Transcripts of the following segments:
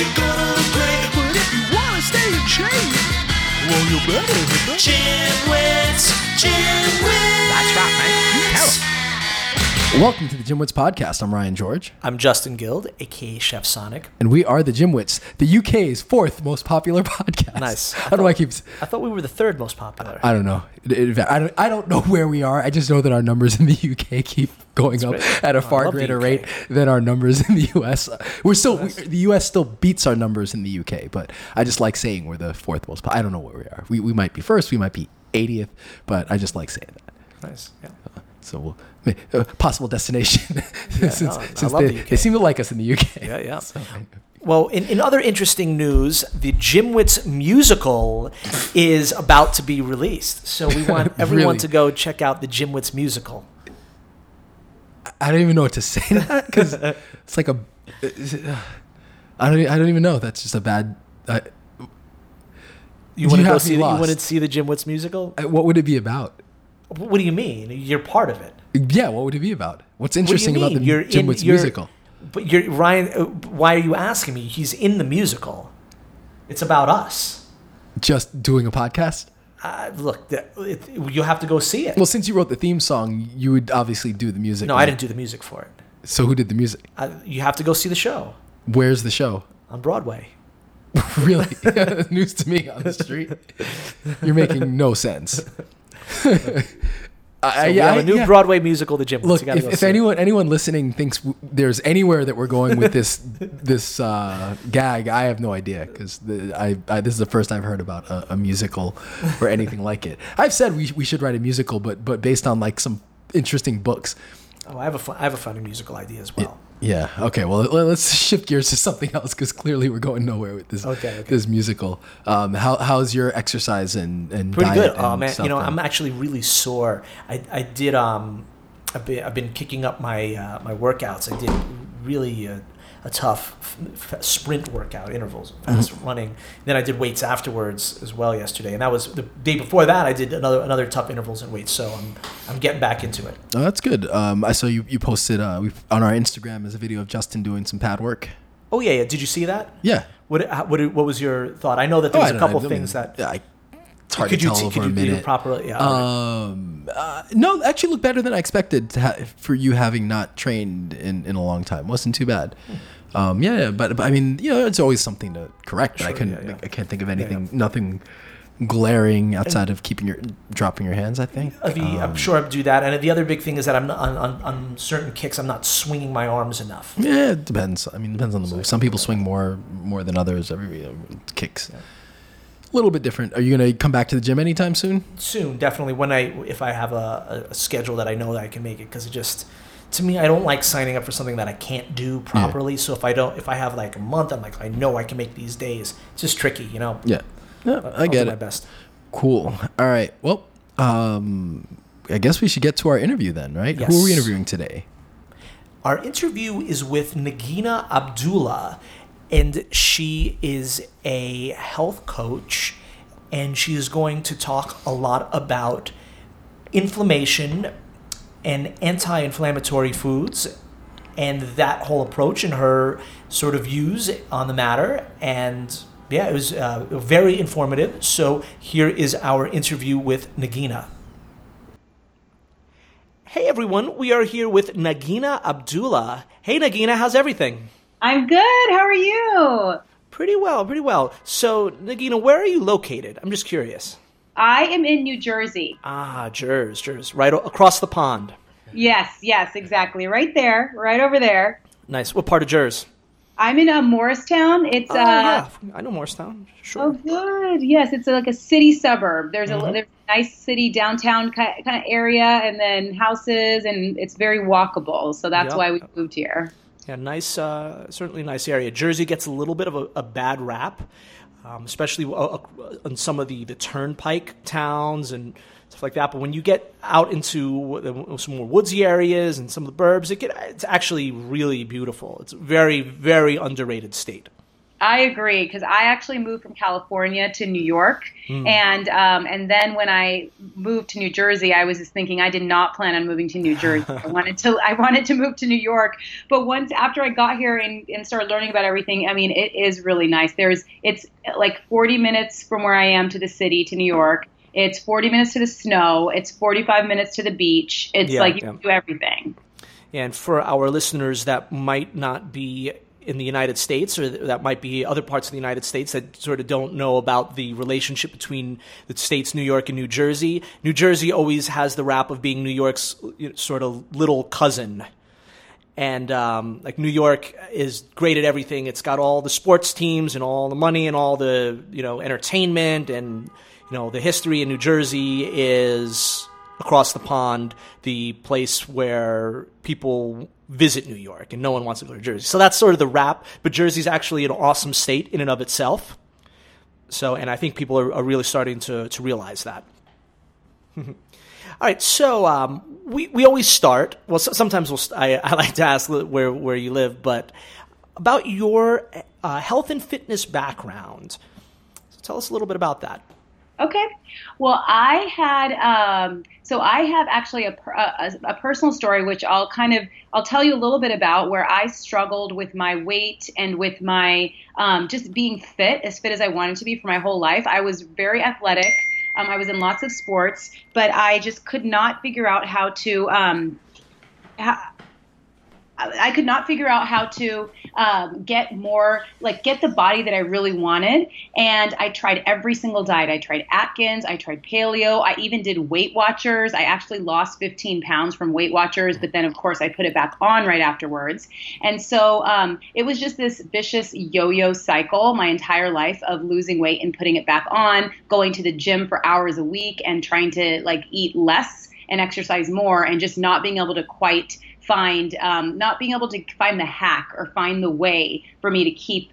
you're gonna great. But if you wanna stay in shape, well, you better hit the Gymwits, Gymwits. That's right, man. Tell 'em. Welcome to the GymWits podcast. I'm Ryan George, I'm Justin Guild, aka Chef Sonic. and we are the GymWits, the UK's fourth most popular podcast. Nice. How do I keep? I thought we were the third most popular. I don't know. It- it- I don't. I don't know where we are. I just know that our numbers in the UK keep going up great. at a I far love the greater UK. rate than our numbers in the US. We're still we, the US still beats our numbers in the UK, but I just like saying we're the fourth most. po- I don't know where we are. We we might be first. We might be 80th, but I just like saying that. nice. Yeah. So we'll. Uh, possible destination. since no, since they, the they seem to like us in the UK. Yeah, yeah. Well, in, in other interesting news, the Gymwits musical is about to be released. So we want everyone Really? to go check out the Gymwits musical. I don't even know what to say that because it's like a. it, uh, I don't. I don't even know. That's just a bad. I, You want to go see? me You want to see the Gymwits musical? I- what would it be about? What do you mean? You're part of it. Yeah, what would it be about? What's What interesting about the? You're Jim in- you're- musical? But you're Ryan. uh, Why are you asking me? He's in the musical. It's about us. Just doing a podcast? Uh, look, it, you have to go see it. Well, since you wrote the theme song, you would obviously do the music. no, right? I didn't do the music for it. So who did the music? Uh, you have to go see the show Where's the show? on Broadway. really? News to me on the street. You're making no sense. I, So we have a new yeah. Broadway musical, The Gymwits. Look, if, if anyone anyone listening thinks w- there's anywhere that we're going with this this uh, gag, I have no idea because I, I this is the first I've heard about a, a musical or anything like it. I've said we, we should write a musical, but but based on like some interesting books. Oh, I have a fun, I have a funny musical idea as well. Yeah. Okay. Well, let- let's shift gears to something else because clearly we're going nowhere with this. Okay, okay. This musical. Um, how how's your exercise and and Pretty diet good. Oh and man, stuff you know going? I'm actually really sore. I, I did um, I've been, I've been kicking up my uh, my workouts. I did really a, a tough f- f- sprint workout intervals, fast Mm-hmm. running. Then I did weights afterwards as well yesterday, and that was the day before that. I did another another tough intervals and weights. So I'm I'm getting back into it. Oh, that's good. Um, I saw you you posted uh, on our Instagram as a video of Justin doing some pad work. Oh yeah, yeah. Did you see that? Yeah. What what what was your thought? I know that there Oh, was I a couple know. I things mean, that I, it's hard could to you tell t- over could a you do minute. properly? Yeah. Um, uh, no, actually looked better than I expected to ha- for you having not trained in, in a long time. wasn't too bad. Um, yeah, yeah, but, but I mean, you know, it's always something to correct. But I Sure, couldn't, yeah, yeah. I can't think of anything, nothing glaring outside of keeping your dropping your hands. I think. Be, I'm sure I'd do that. And the other big thing is that I'm not, on, on, on certain kicks, I'm not swinging my arms enough. Yeah, it depends. I mean, it depends on the move. Some people swing more more than others. Every kicks. A little bit different. Are you gonna come back to the gym anytime soon? Soon, definitely, when I if I have a, a, a schedule that I know that I can make it, because it just to me, I don't like signing up for something that I can't do properly. So if I don't, if I have like a month, I'm like, I know I can make these days. It's just tricky, you know. Yeah. Yeah, But I get do my it. best. Cool. All right. Well, um, I guess we should get to our interview then, right? Who are we interviewing today? Our interview is with Nagina Abdullah, and she is a health coach, and she is going to talk a lot about inflammation and anti inflammatory foods and that whole approach and her sort of views on the matter. And yeah, it was uh, very informative. So here is our interview with Nagina. Hey everyone, we are here with Nagina Abdullah. Hey Nagina, how's everything? I'm good. How are you? Pretty well, pretty well. So, Nagina, where are you located? I'm just curious. I am in New Jersey. Ah, Jers, Jers, right o- across the pond. Yes, yes, exactly. Right there, right over there. Nice. What part of Jers? I'm in uh, Morristown. It's Oh, uh yeah, I know Morristown. Sure. oh good. Yes, it's like a city suburb. There's Mm-hmm. a there's a nice city downtown kind of area, and then houses, and it's very walkable. So that's Yep. why we moved here. Yeah, nice. Uh, certainly, nice area. Jersey gets a little bit of a, a bad rap, um, especially uh, uh, on some of the the turnpike towns and stuff like that. But when you get out into some more woodsy areas and some of the burbs, it get, it's actually really beautiful. It's a very, very underrated state. I agree because I actually moved from California to New York, mm. and um, and then when I moved to New Jersey, I was just thinking I did not plan on moving to New Jersey. I wanted to I wanted to move to New York, but once after I got here and, and started learning about everything, I mean, it is really nice. There's it's like 40 minutes from where I am to the city to New York. It's 40 minutes to the snow. It's 45 minutes to the beach. It's yeah, like you yeah. do everything. And for our listeners that might not be in the United States, or that might be other parts of the United States that sort of don't know about the relationship between the states New York and New Jersey. New Jersey always has the rap of being New York's sort of little cousin. And um, like New York is great at everything. It's got all the sports teams and all the money and all the you know entertainment and you know the history in New Jersey is across the pond the place where people visit New York and no one wants to go to Jersey. So that's sort of the rap, but Jersey's actually an awesome state in and of itself. So, and I think people are, are really starting to, to realize that. All right, so um, we, we always start. Well, sometimes we'll, I, I like to ask where, where you live, but about your uh, health and fitness background. So tell us a little bit about that. Okay. Well, I had um, so I have actually a, a, a, personal story which I'll kind of I'll tell you a little bit about where I struggled with my weight and with my um, just being fit as fit as I wanted to be for my whole life. I was very athletic. Um, I was in lots of sports, but I just could not figure out how to um, I could not figure out how to um, get more, like get the body that I really wanted. And I tried every single diet. I tried Atkins, I tried paleo, I even did Weight Watchers. I actually lost 15 pounds from Weight Watchers, but then of course I put it back on right afterwards. And so um, it was just this vicious yo yo cycle my entire life of losing weight and putting it back on, going to the gym for hours a week and trying to like eat less and exercise more and just not being able to quite find um, not being able to find the hack or find the way for me to keep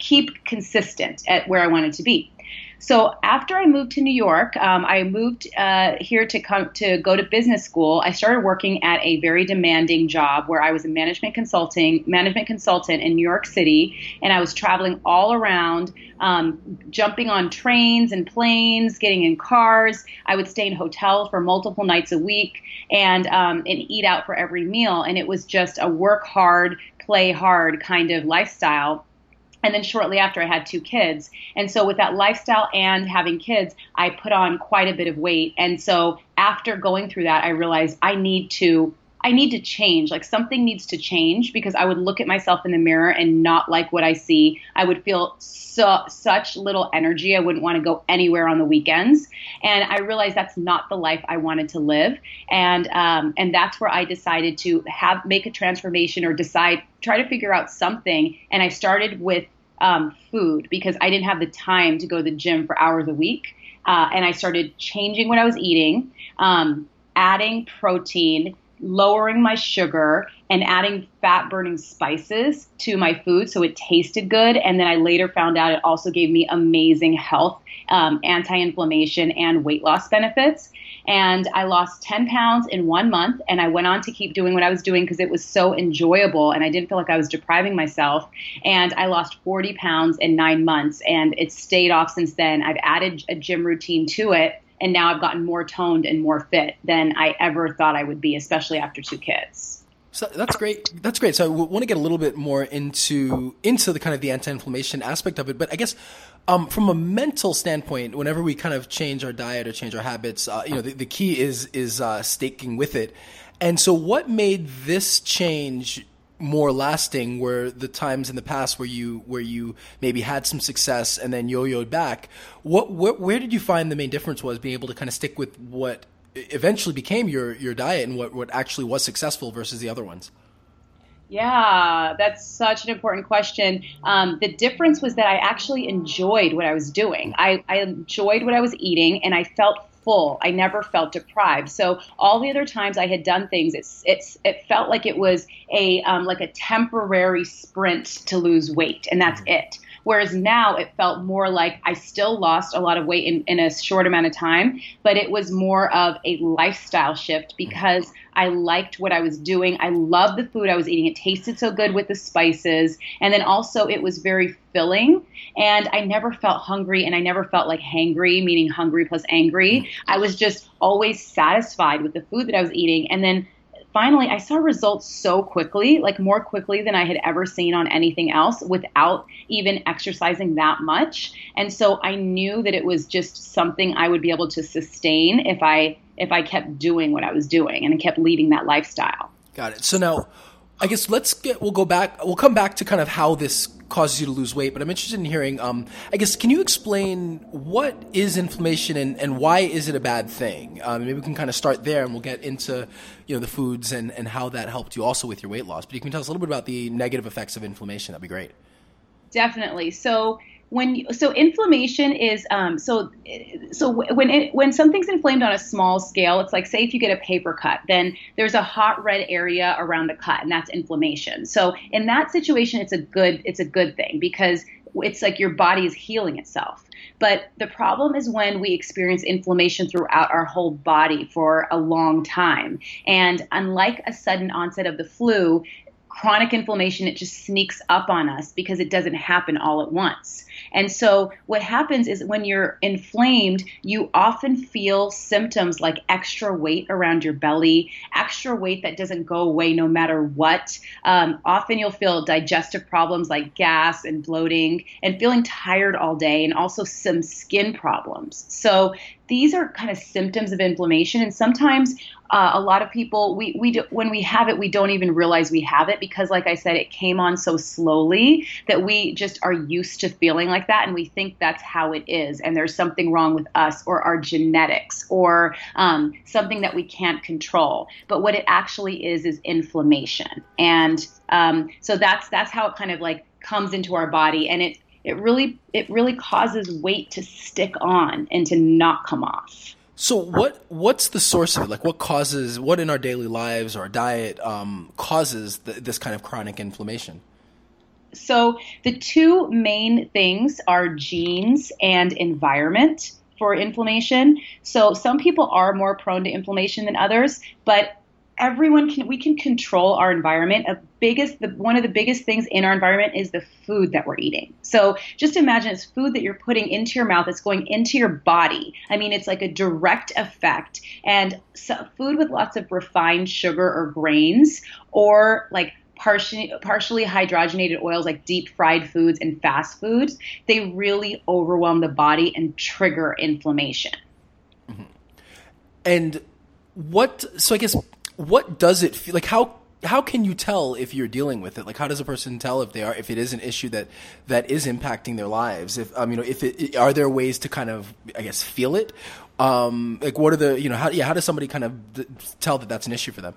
keep consistent at where I wanted to be. So after I moved to New York, um, I moved uh, here to come to go to business school. I started working at a very demanding job where I was a management consulting management consultant in New York City, and I was traveling all around, um, jumping on trains and planes, getting in cars. I would stay in hotels for multiple nights a week and um, and eat out for every meal, and it was just a work hard, play hard kind of lifestyle and then shortly after I had two kids. And so with that lifestyle and having kids, I put on quite a bit of weight. And so after going through that, I realized I need to I need to change. Like something needs to change because I would look at myself in the mirror and not like what I see. I would feel so, such little energy. I wouldn't want to go anywhere on the weekends. And I realized that's not the life I wanted to live. And um, and that's where I decided to have make a transformation or decide try to figure out something. And I started with um, food because I didn't have the time to go to the gym for hours a week. Uh, and I started changing what I was eating, um, adding protein, lowering my sugar, and adding fat burning spices to my food so it tasted good. And then I later found out it also gave me amazing health, um, anti inflammation, and weight loss benefits and I lost 10 pounds in one month. And I went on to keep doing what I was doing because it was so enjoyable and I didn't feel like I was depriving myself. And I lost 40 pounds in nine months and it's stayed off since then. I've added a gym routine to it. And now I've gotten more toned and more fit than I ever thought I would be, especially after two kids. So that's great. That's great. So I want to get a little bit more into into the kind of the anti-inflammation aspect of it. But I guess um, from a mental standpoint, whenever we kind of change our diet or change our habits, uh, you know, the, the, key is is uh, staking with it. And so, what made this change more lasting? Were the times in the past where you where you maybe had some success and then yo-yoed back? What, what where did you find the main difference was being able to kind of stick with what eventually became your your diet and what what actually was successful versus the other ones? Yeah, that's such an important question. Um, the difference was that I actually enjoyed what I was doing. I, I enjoyed what I was eating, and I felt full. I never felt deprived. So all the other times I had done things, it's it's it felt like it was a um, like a temporary sprint to lose weight, and that's mm-hmm. it. Whereas now it felt more like I still lost a lot of weight in, in a short amount of time, but it was more of a lifestyle shift because I liked what I was doing. I loved the food I was eating. It tasted so good with the spices. And then also it was very filling. And I never felt hungry and I never felt like hangry, meaning hungry plus angry. Mm-hmm. I was just always satisfied with the food that I was eating. And then finally I saw results so quickly, like more quickly than I had ever seen on anything else without even exercising that much. And so I knew that it was just something I would be able to sustain if I if I kept doing what I was doing and kept leading that lifestyle. Got it. So now I guess let's get we'll go back we'll come back to kind of how this causes you to lose weight, but I'm interested in hearing um, I guess can you explain what is inflammation and, and why is it a bad thing? Um, maybe we can kind of start there and we'll get into you know the foods and, and how that helped you also with your weight loss. But you can tell us a little bit about the negative effects of inflammation, that'd be great. Definitely. So when you, so inflammation is um, so so when it, when something's inflamed on a small scale, it's like say if you get a paper cut, then there's a hot red area around the cut, and that's inflammation. So in that situation, it's a good it's a good thing because it's like your body is healing itself. But the problem is when we experience inflammation throughout our whole body for a long time. And unlike a sudden onset of the flu, chronic inflammation, it just sneaks up on us because it doesn't happen all at once. And so what happens is when you're inflamed, you often feel symptoms like extra weight around your belly, extra weight that doesn't go away no matter what. Um, often you'll feel digestive problems like gas and bloating and feeling tired all day and also some skin problems. So these are kind of symptoms of inflammation. And sometimes uh, a lot of people we, we do, when we have it we don't even realize we have it because like i said it came on so slowly that we just are used to feeling like that and we think that's how it is. And there's something wrong with us or our genetics or um, something that we can't control. But what it actually is is inflammation. And um, so that's that's how it kind of like comes into our body. And it it really it really causes weight to stick on and to not come off. So what what's the source of it? Like what causes what in our daily lives or our diet um, causes the, this kind of chronic inflammation? So the two main things are genes and environment for inflammation. So some people are more prone to inflammation than others, but everyone can we can control our environment. A biggest the, one of the biggest things in our environment is the food that we're eating. So just imagine it's food that you're putting into your mouth it's going into your body. I mean it's like a direct effect. And so food with lots of refined sugar or grains or like partially partially hydrogenated oils like deep fried foods and fast foods they really overwhelm the body and trigger inflammation. Mm-hmm. and what so i guess what does it feel like? How how can you tell if you're dealing with it? Like, how does a person tell if they are if it is an issue that that is impacting their lives? If um, you know, if it are there ways to kind of I guess feel it? Um, like, what are the you know how yeah how does somebody kind of tell that that's an issue for them?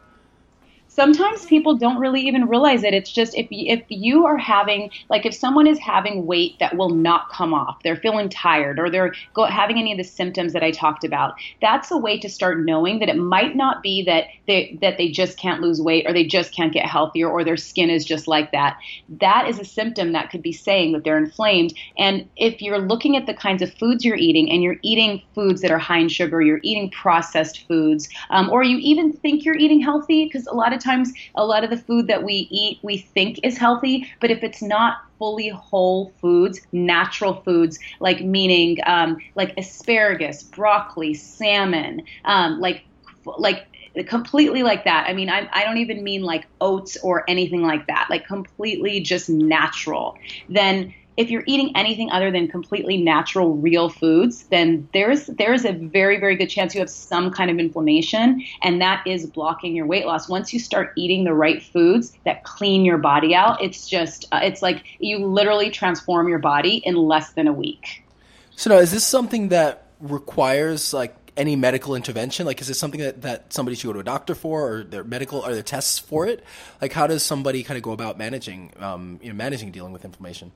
Sometimes people don't really even realize it. It's just if if you are having like if someone is having weight that will not come off, they're feeling tired or they're go, having any of the symptoms that I talked about. That's a way to start knowing that it might not be that they that they just can't lose weight or they just can't get healthier or their skin is just like that. That is a symptom that could be saying that they're inflamed. And if you're looking at the kinds of foods you're eating and you're eating foods that are high in sugar, you're eating processed foods, um, or you even think you're eating healthy because a lot of times times a lot of the food that we eat we think is healthy, but if it's not fully whole foods, natural foods, like meaning um, like asparagus, broccoli, salmon, um, like like completely like that. I mean, I, I don't even mean like oats or anything like that, like completely just natural. Then if you're eating anything other than completely natural, real foods, then there's there's a very very good chance you have some kind of inflammation, and that is blocking your weight loss. Once you start eating the right foods that clean your body out, it's just uh, it's like you literally transform your body in less than a week. So now, is this something that requires like any medical intervention? Like, is this something that, that somebody should go to a doctor for, or their medical, are there tests for it? Like, how does somebody kind of go about managing, um, you know, managing dealing with inflammation?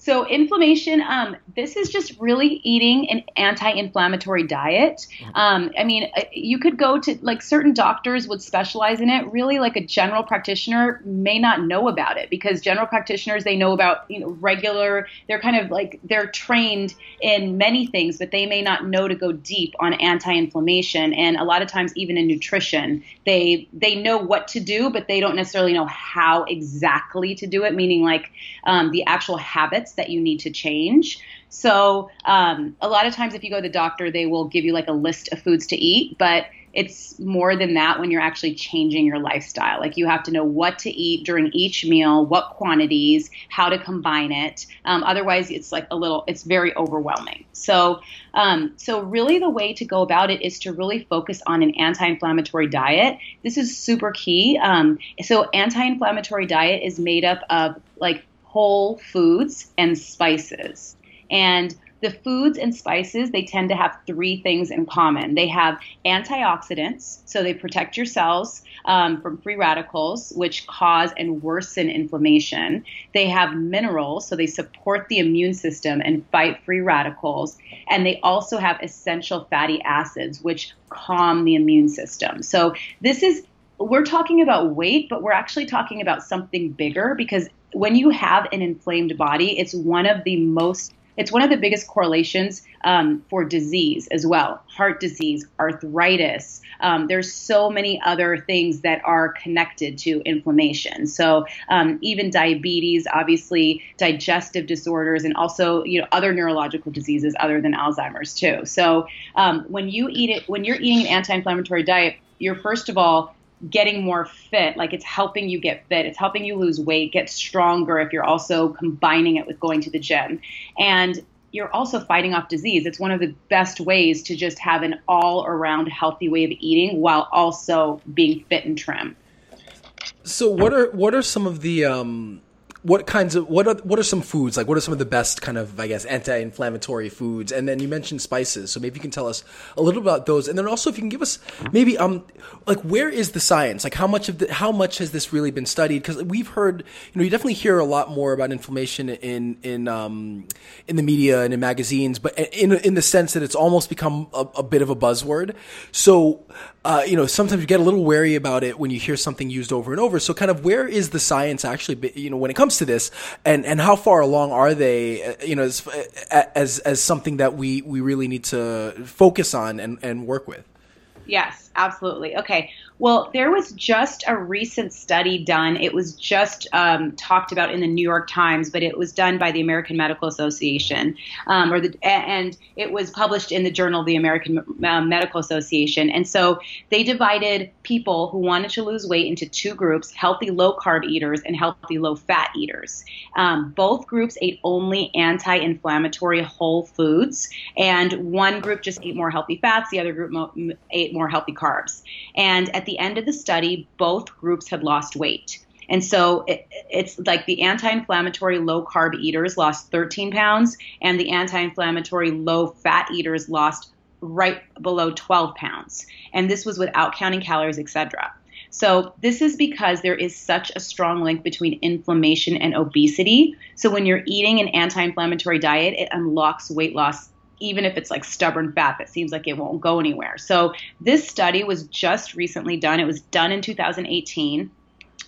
So inflammation, um, this is just really eating an anti-inflammatory diet. Um, I mean, uh, you could go to like certain doctors would specialize in it. Really, like a general practitioner may not know about it because general practitioners they know about you know regular. They're kind of like they're trained in many things, but they may not know to go deep on anti-inflammation. And a lot of times, even in nutrition, they they know what to do, but they don't necessarily know how exactly to do it. Meaning, like um, the actual habits habits that you need to change. So um, a lot of times, if you go to the doctor, they will give you like a list of foods to eat, but it's more than that when you're actually changing your lifestyle. Like you have to know what to eat during each meal, what quantities, how to combine it. Um, otherwise, it's like a little, it's very overwhelming. So, um, so really, the way to go about it is to really focus on an anti-inflammatory diet. This is super key. Um, so, anti-inflammatory diet is made up of like whole foods and spices. And the foods and spices, they tend to have three things in common. They have antioxidants, so they protect your cells um, from free radicals, which cause and worsen inflammation. They have minerals, so they support the immune system and fight free radicals. And they also have essential fatty acids, which calm the immune system. So this is we're talking about weight, but we're actually talking about something bigger because when you have an inflamed body, it's one of the most it's one of the biggest correlations um, for disease as well. Heart disease arthritis um, there's so many other things that are connected to inflammation. So um, even diabetes obviously digestive disorders and also you know other neurological diseases other than alzheimer's too. So um, when you eat it when you're eating an anti-inflammatory diet you're first of all getting more fit. Like it's helping you get fit. It's helping you lose weight, get stronger if you're also combining it with going to the gym. And you're also fighting off disease. It's one of the best ways to just have an all around healthy way of eating while also being fit and trim. So what are what are some of the um what kinds of what are what are some foods? Like what are some of the best kind of i guess anti-inflammatory foods? And then you mentioned spices. So maybe you can tell us a little about those. And then also if you can give us maybe um like where is the science? Like how much of the how much has this really been studied? Because we've heard you know you definitely hear a lot more about inflammation in in um in the media and in magazines but in in the sense that it's almost become a, a bit of a buzzword. So uh, you know, sometimes you get a little wary about it when you hear something used over and over. So, kind of, where is the science actually, you know, when it comes to this, and and how far along are they, uh, you know, as as as something that we we really need to focus on and and work with? Yes, absolutely. Okay. Well, there was just a recent study done. It was just um, talked about in the New York Times, but it was done by the American Medical Association, um, or the and it was published in the Journal of the American uh, Medical Association. And so they divided people who wanted to lose weight into two groups: healthy low carb eaters and healthy low fat eaters. Um, both groups ate only anti-inflammatory whole foods, and one group just ate more healthy fats. The other group mo- ate more healthy carbs. And at the end of the study, both groups had lost weight. And so it, it's like the anti inflammatory low carb eaters lost 13 pounds, and the anti inflammatory low fat eaters lost right below 12 pounds. And this was without counting calories, etc. So this is because there is such a strong link between inflammation and obesity. So when you're eating an anti-inflammatory diet, it unlocks weight loss even if it's like stubborn fat that seems like it won't go anywhere. So this study was just recently done. It was done in 2018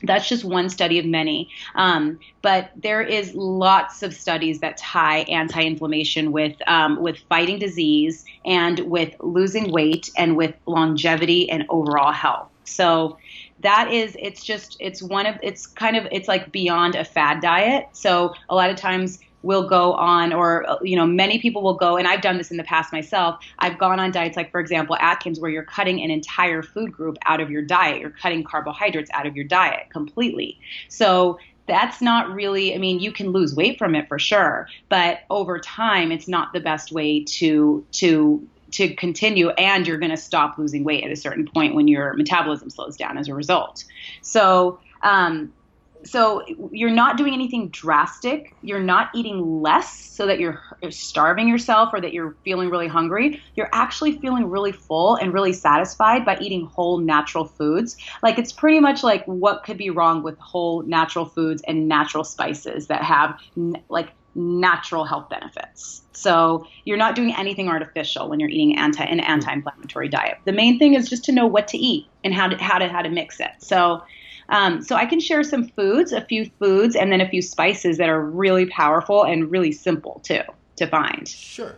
that's just one study of many um, but there is lots of studies that tie anti-inflammation with um, with fighting disease and with losing weight and with longevity and overall health so that is it's just it's one of it's kind of it's like beyond a fad diet so a lot of times will go on, or you know, many people will go, and I've done this in the past myself. I've gone on diets like, for example, Atkins, where you're cutting an entire food group out of your diet. You're cutting carbohydrates out of your diet completely. So that's not really i mean you can lose weight from it for sure but over time it's not the best way to to to continue and you're going to stop losing weight at a certain point when your metabolism slows down as a result so um, so you're not doing anything drastic. You're not eating less so that you're starving yourself or that you're feeling really hungry. You're actually feeling really full and really satisfied by eating whole natural foods. Like it's pretty much like what could be wrong with whole natural foods and natural spices that have like natural health benefits. So you're not doing anything artificial when you're eating anti an mm-hmm. anti-inflammatory diet. The main thing is just to know what to eat and how to how to how to mix it. So um, so I can share some foods, a few foods, and then a few spices that are really powerful and really simple too to find. Sure.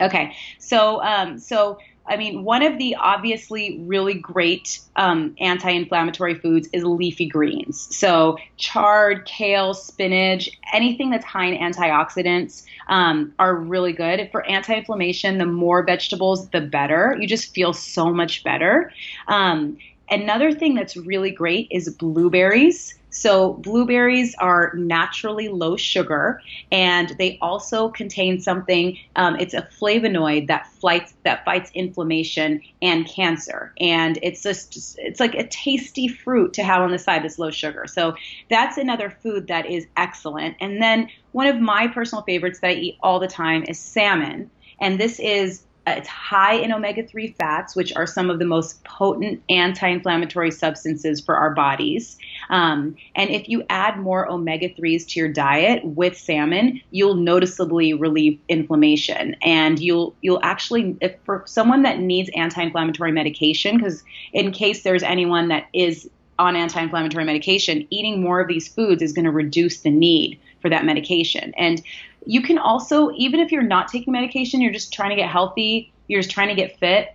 Okay, so um, so I mean, one of the obviously really great um, anti-inflammatory foods is leafy greens. So chard, kale, spinach, anything that's high in antioxidants um, are really good for anti-inflammation. The more vegetables, the better. You just feel so much better. Um, another thing that's really great is blueberries. So, blueberries are naturally low sugar, and they also contain something. Um, it's a flavonoid that fights that fights inflammation and cancer, and it's just it's like a tasty fruit to have on the side. that's low sugar, so that's another food that is excellent. And then one of my personal favorites that I eat all the time is salmon, and this is it's high in omega 3 fats, which are some of the most potent anti inflammatory substances for our bodies. Um, and if you add more omega 3s to your diet with salmon, you'll noticeably relieve inflammation. And you'll, you'll actually, if for someone that needs anti inflammatory medication, because in case there's anyone that is on anti inflammatory medication, eating more of these foods is going to reduce the need for that medication. And you can also, even if you're not taking medication, you're just trying to get healthy, you're just trying to get fit.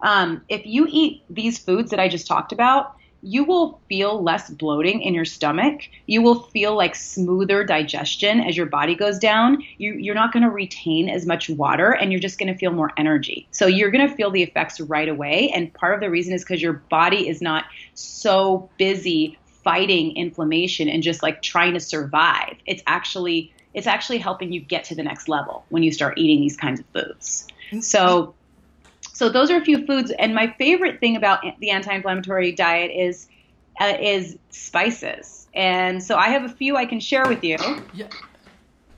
Um, if you eat these foods that I just talked about, you will feel less bloating in your stomach. You will feel like smoother digestion as your body goes down. You, are not going to retain as much water and you're just going to feel more energy. So you're going to feel the effects right away. And part of the reason is because your body is not so busy fighting inflammation and just like trying to survive. It's actually it's actually helping you get to the next level when you start eating these kinds of foods. So so those are a few foods and my favorite thing about the anti-inflammatory diet is uh, is spices. And so I have a few I can share with you. Yeah.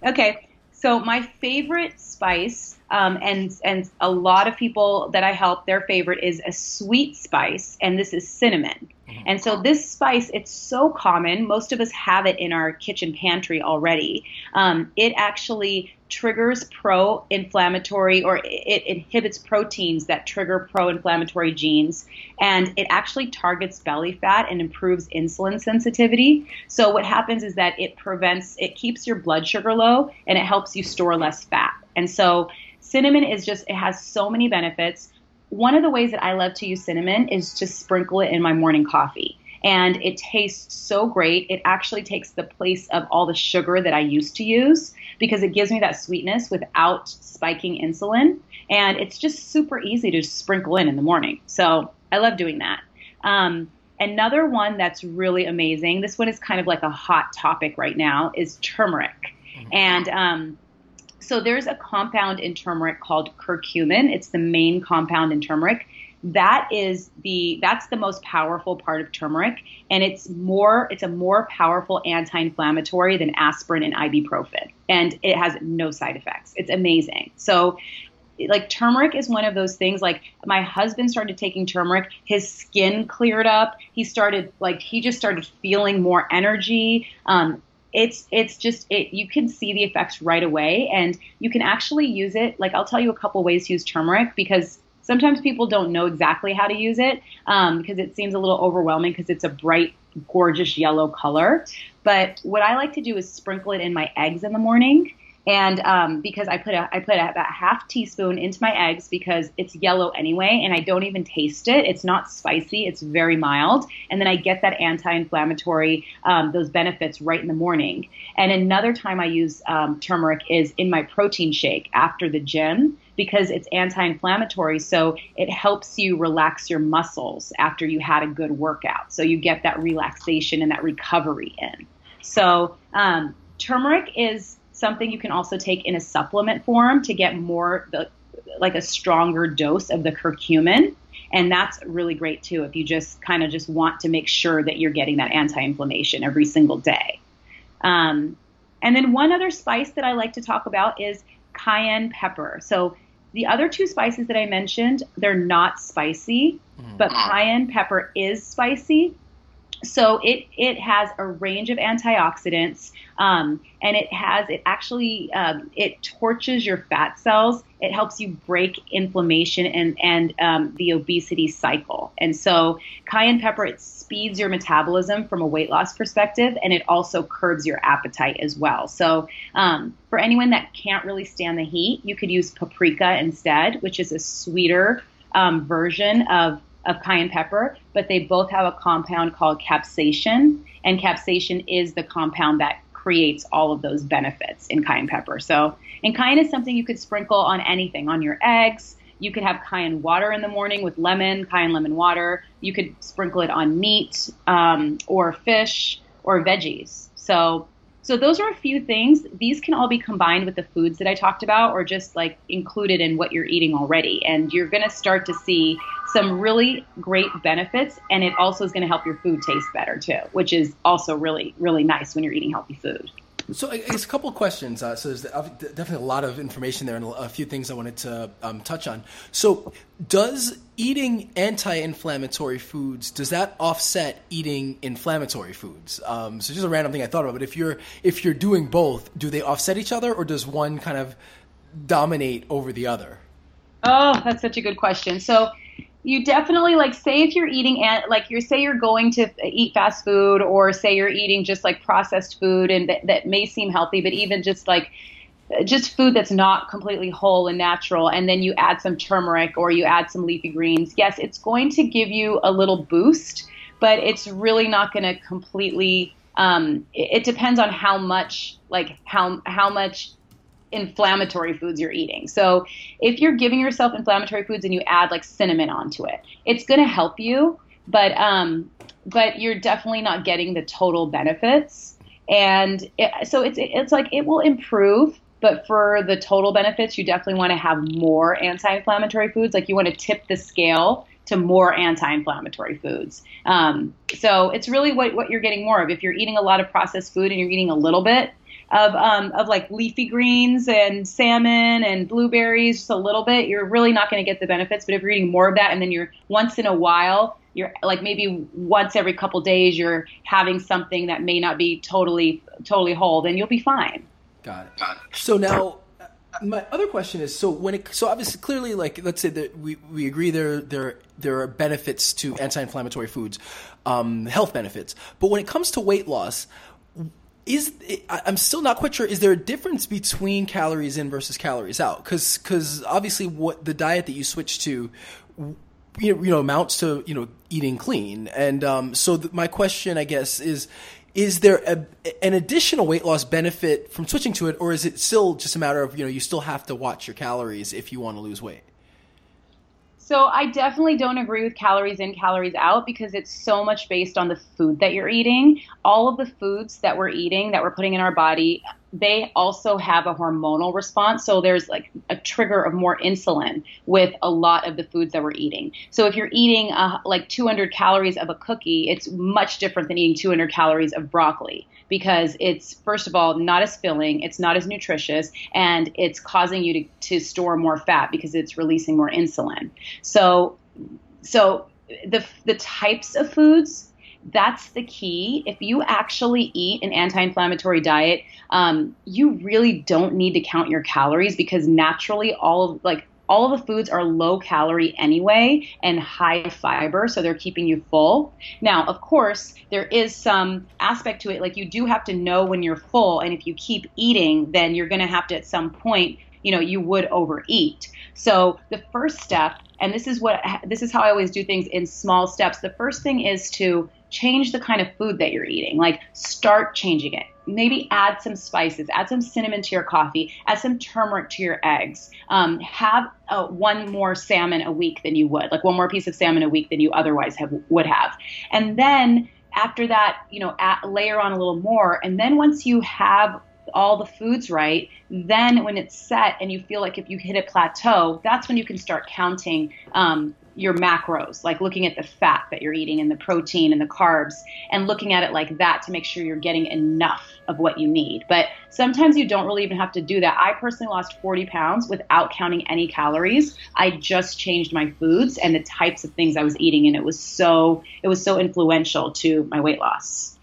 Okay. So my favorite spice um, and and a lot of people that I help, their favorite is a sweet spice, and this is cinnamon. Mm-hmm. And so this spice, it's so common. Most of us have it in our kitchen pantry already. Um, it actually triggers pro-inflammatory or it inhibits proteins that trigger pro-inflammatory genes and it actually targets belly fat and improves insulin sensitivity so what happens is that it prevents it keeps your blood sugar low and it helps you store less fat and so cinnamon is just it has so many benefits one of the ways that I love to use cinnamon is to sprinkle it in my morning coffee. And it tastes so great. It actually takes the place of all the sugar that I used to use because it gives me that sweetness without spiking insulin. And it's just super easy to sprinkle in in the morning. So I love doing that. Um, another one that's really amazing, this one is kind of like a hot topic right now, is turmeric. Mm-hmm. And um, so there's a compound in turmeric called curcumin. It's the main compound in turmeric. That is the that's the most powerful part of turmeric, and it's more it's a more powerful anti-inflammatory than aspirin and ibuprofen, and it has no side effects. It's amazing. So like turmeric is one of those things like my husband started taking turmeric his skin cleared up he started like he just started feeling more energy um, it's it's just it you can see the effects right away and you can actually use it like i'll tell you a couple ways to use turmeric because sometimes people don't know exactly how to use it um, because it seems a little overwhelming because it's a bright gorgeous yellow color. But what i like to do is sprinkle it in my eggs in the morning and um, because I put a I put a, about half teaspoon into my eggs because it's yellow anyway, and I don't even taste it. It's not spicy. It's very mild, and then I get that anti-inflammatory um, those benefits right in the morning. And another time I use um, turmeric is in my protein shake after the gym because it's anti-inflammatory so it helps you relax your muscles after you had a good workout so you get that relaxation and that recovery in so um, turmeric is something you can also take in a supplement form to get more the like a stronger dose of the curcumin. And that's really great too if you just kind of just want to make sure that you're getting that anti-inflammation every single day. Um, and then one other spice that i like to talk about is cayenne pepper. So the other two spices that i mentioned they're not spicy mm. but cayenne pepper is spicy so it it has a range of antioxidants um, and it has it actually um, it torches your fat cells. It helps you break inflammation and and um, the obesity cycle. And so cayenne pepper it speeds your metabolism from a weight loss perspective and it also curbs your appetite as well. So um, for anyone that can't really stand the heat you could use paprika instead which is a sweeter um, version of of cayenne pepper, but they both have a compound called capsaicin, and capsaicin is the compound that creates all of those benefits in cayenne pepper. So, and cayenne is something you could sprinkle on anything, on your eggs. You could have cayenne water in the morning with lemon, cayenne lemon water. You could sprinkle it on meat um, or fish or veggies. So so those are a few things. These can all be combined with the foods that I talked about or just like included in what you're eating already. And you're going to start to see some really great benefits. And it also is going to help your food taste better too, which is also really, really nice when you're eating healthy food. So I guess a couple questions. Uh, so there's definitely a lot of information there and a few things I wanted to um, touch on. So does eating anti-inflammatory foods does that offset eating inflammatory foods? Um, so just a random thing I thought about. But if you're if you're doing both, do they offset each other, or does one kind of dominate over the other? Oh, that's such a good question. So you definitely like say if you're eating and like you're say you're going to eat fast food or say you're eating just like processed food and that, that may seem healthy but even just like just food that's not completely whole and natural and then you add some turmeric or you add some leafy greens yes it's going to give you a little boost but it's really not going to completely um, it, it depends on how much like how how much inflammatory foods you're eating. So if you're giving yourself inflammatory foods and you add like cinnamon onto it, it's going to help you, but um, but you're definitely not getting the total benefits. And it, so it's it's like it will improve, but for the total benefits, you definitely want to have more anti-inflammatory foods. Like you want to tip the scale to more anti-inflammatory foods. Um, so it's really what, what you're getting more of. If you're eating a lot of processed food and you're eating a little bit, of um, of like leafy greens and salmon and blueberries just a little bit, you're really not going to get the benefits. But if you're eating more of that, and then you're once in a while, you're like maybe once every couple days, you're having something that may not be totally totally whole, then you'll be fine. Got it. So now my other question is so when it so obviously clearly like let's say that we, we agree there there there are benefits to anti-inflammatory foods um, health benefits but when it comes to weight loss is I'm still not quite sure. Is there a difference between calories in versus calories out? Because because obviously what the diet that you switch to, you know, amounts to you know eating clean. And um, so th- my question, I guess, is is there a, an additional weight loss benefit from switching to it, or is it still just a matter of you know you still have to watch your calories if you want to lose weight? So I definitely don't agree with calories in, calories out because it's so much based on the food that you're eating. All of the foods that we're eating, that we're putting in our body, they also have a hormonal response. So there's like a trigger of more insulin with a lot of the foods that we're eating. So if you're eating uh, like 200 calories of a cookie, it's much different than eating 200 calories of broccoli because it's first of all not as filling, it's not as nutritious, and it's causing you to, to store more fat because it's releasing more insulin. So, so the the types of foods that's the key. If you actually eat an anti-inflammatory diet, um, you really don't need to count your calories because naturally all of like all of the foods are low calorie anyway and high fiber, so they're keeping you full. Now, of course, there is some aspect to it, like you do have to know when you're full, and if you keep eating, then you're going to have to at some point, you know, you would overeat. So the first step, and this is what this is how I always do things in small steps. The first thing is to change the kind of food that you're eating. Like start changing it. Maybe add some spices, add some cinnamon to your coffee, add some turmeric to your eggs. Um, have uh, one more salmon a week than you would, like one more piece of salmon a week than you otherwise have would have. And then after that, you know, layer on a little more. And then once you have all the foods right, then when it's set and you feel like if you hit a plateau, that's when you can start counting um, your macros, like looking at the fat that you're eating and the protein and the carbs, and looking at it like that to make sure you're getting enough of what you need. But sometimes you don't really even have to do that. I personally lost 40 pounds without counting any calories. I just changed my foods and the types of things I was eating, and it was so it was so influential to my weight loss.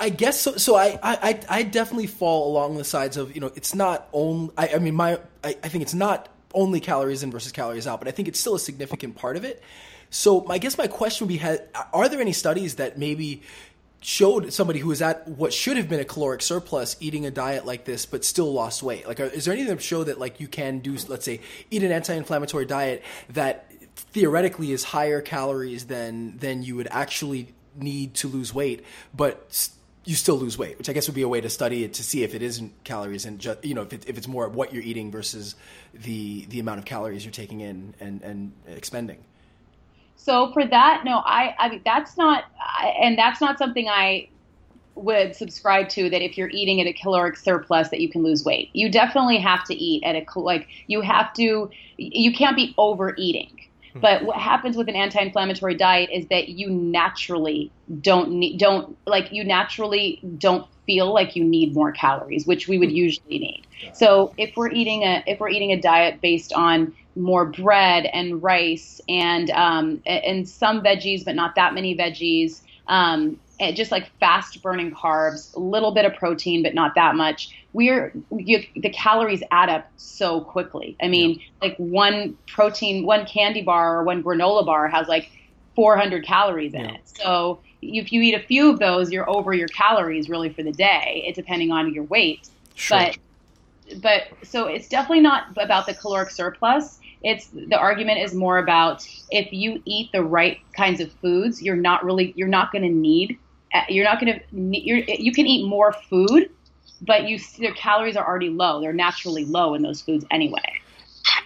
I guess so. So I, I, I definitely fall along the sides of you know it's not only. I, I mean my I, I think it's not only calories in versus calories out, but I think it's still a significant part of it. So I guess my question would be: Are there any studies that maybe showed somebody who was at what should have been a caloric surplus eating a diet like this but still lost weight like is there anything that show that like you can do let's say eat an anti-inflammatory diet that theoretically is higher calories than than you would actually need to lose weight but you still lose weight, which I guess would be a way to study it to see if it isn't calories and just you know if, it, if it's more what you're eating versus the the amount of calories you're taking in and and expending. So for that, no, I I mean that's not and that's not something I would subscribe to that if you're eating at a caloric surplus that you can lose weight. You definitely have to eat at a like you have to you can't be overeating. Hmm. But what happens with an anti-inflammatory diet is that you naturally don't need, don't like you naturally don't feel like you need more calories, which we would hmm. usually need. So if we're eating a if we're eating a diet based on more bread and rice and um, and some veggies, but not that many veggies, um, Eh, just like fast burning carbs, a little bit of protein, but not that much. We're you, the calories add up so quickly. I mean, yeah. like one protein, one candy bar or one granola bar has like 400 calories in yeah. it. So if you eat a few of those, you're over your calories really for the day. It depending on your weight. Sure. But but so it's definitely not about the caloric surplus it's the argument is more about if you eat the right kinds of foods you're not really you're not going to need you're not going to you're you can eat more food but you their calories are already low they're naturally low in those foods anyway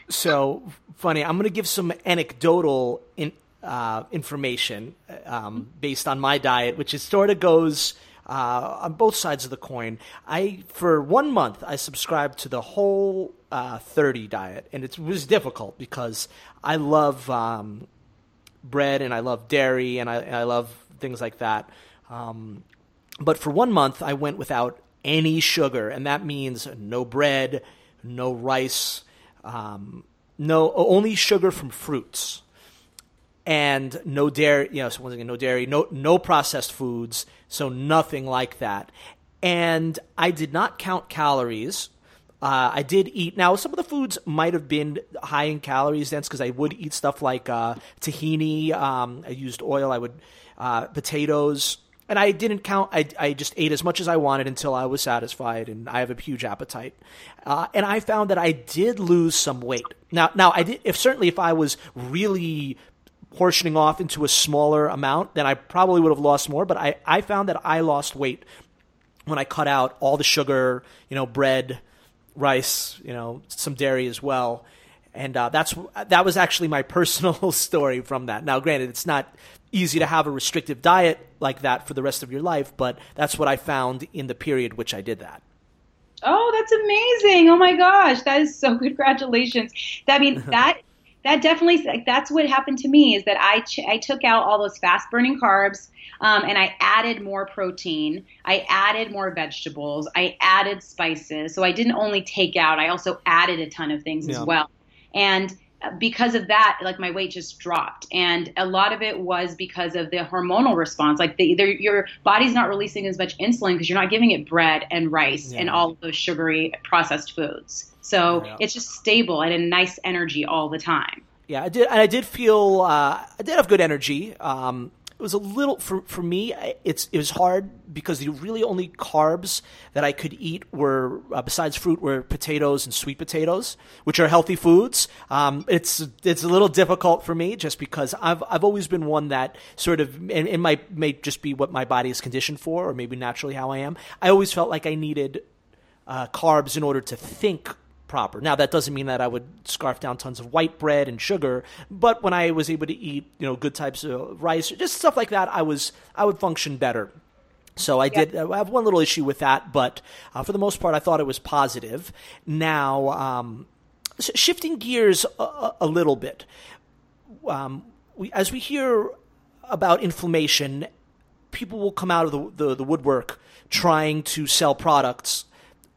so funny i'm going to give some anecdotal in, uh, information um, based on my diet which is sort of goes uh, on both sides of the coin. I for one month I subscribed to the whole uh, 30 diet, and it was difficult because I love um, bread and I love dairy and I, and I love things like that. Um, but for one month I went without any sugar, and that means no bread, no rice, um, no only sugar from fruits and no dairy. You know, so once again, no dairy, no no processed foods, so nothing like that. And I did not count calories. Uh, I did eat. Now, some of the foods might have been high in calories, dense, because I would eat stuff like uh, tahini. Um, I used oil. I would uh, potatoes, and I didn't count. I, I just ate as much as I wanted until I was satisfied, and I have a huge appetite. Uh, and I found that I did lose some weight. Now, now I did. If certainly if I was really portioning off into a smaller amount, then I probably would have lost more. But I, I found that I lost weight when I cut out all the sugar, you know, bread, rice, you know, some dairy as well. And uh, that's that was actually my personal story from that. Now, granted, it's not easy to have a restrictive diet like that for the rest of your life, but that's what I found in the period which I did that. Oh, that's amazing! Oh my gosh, that is so congratulations. I mean, that that definitely like that's what happened to me is that I ch- I took out all those fast burning carbs um, and I added more protein. I added more vegetables. I added spices. So I didn't only take out. I also added a ton of things yeah. as well. And because of that, like my weight just dropped, and a lot of it was because of the hormonal response. Like the, your body's not releasing as much insulin because you're not giving it bread and rice yeah. and all of those sugary processed foods. So yeah. it's just stable and a nice energy all the time. Yeah, I did, and I did feel uh, I did have good energy. Um, it was a little for for me. It's it was hard because the really only carbs that I could eat were uh, besides fruit were potatoes and sweet potatoes, which are healthy foods. Um, it's it's a little difficult for me just because I've I've always been one that sort of and it might may just be what my body is conditioned for, or maybe naturally how I am. I always felt like I needed uh, carbs in order to think proper. Now that doesn't mean that I would scarf down tons of white bread and sugar, but when I was able to eat, you know, good types of rice, or just stuff like that, I was I would function better. So I did I have one little issue with that, but uh, for the most part, I thought it was positive. Now, um, shifting gears a, a little bit, um, we, as we hear about inflammation, people will come out of the, the, the woodwork trying to sell products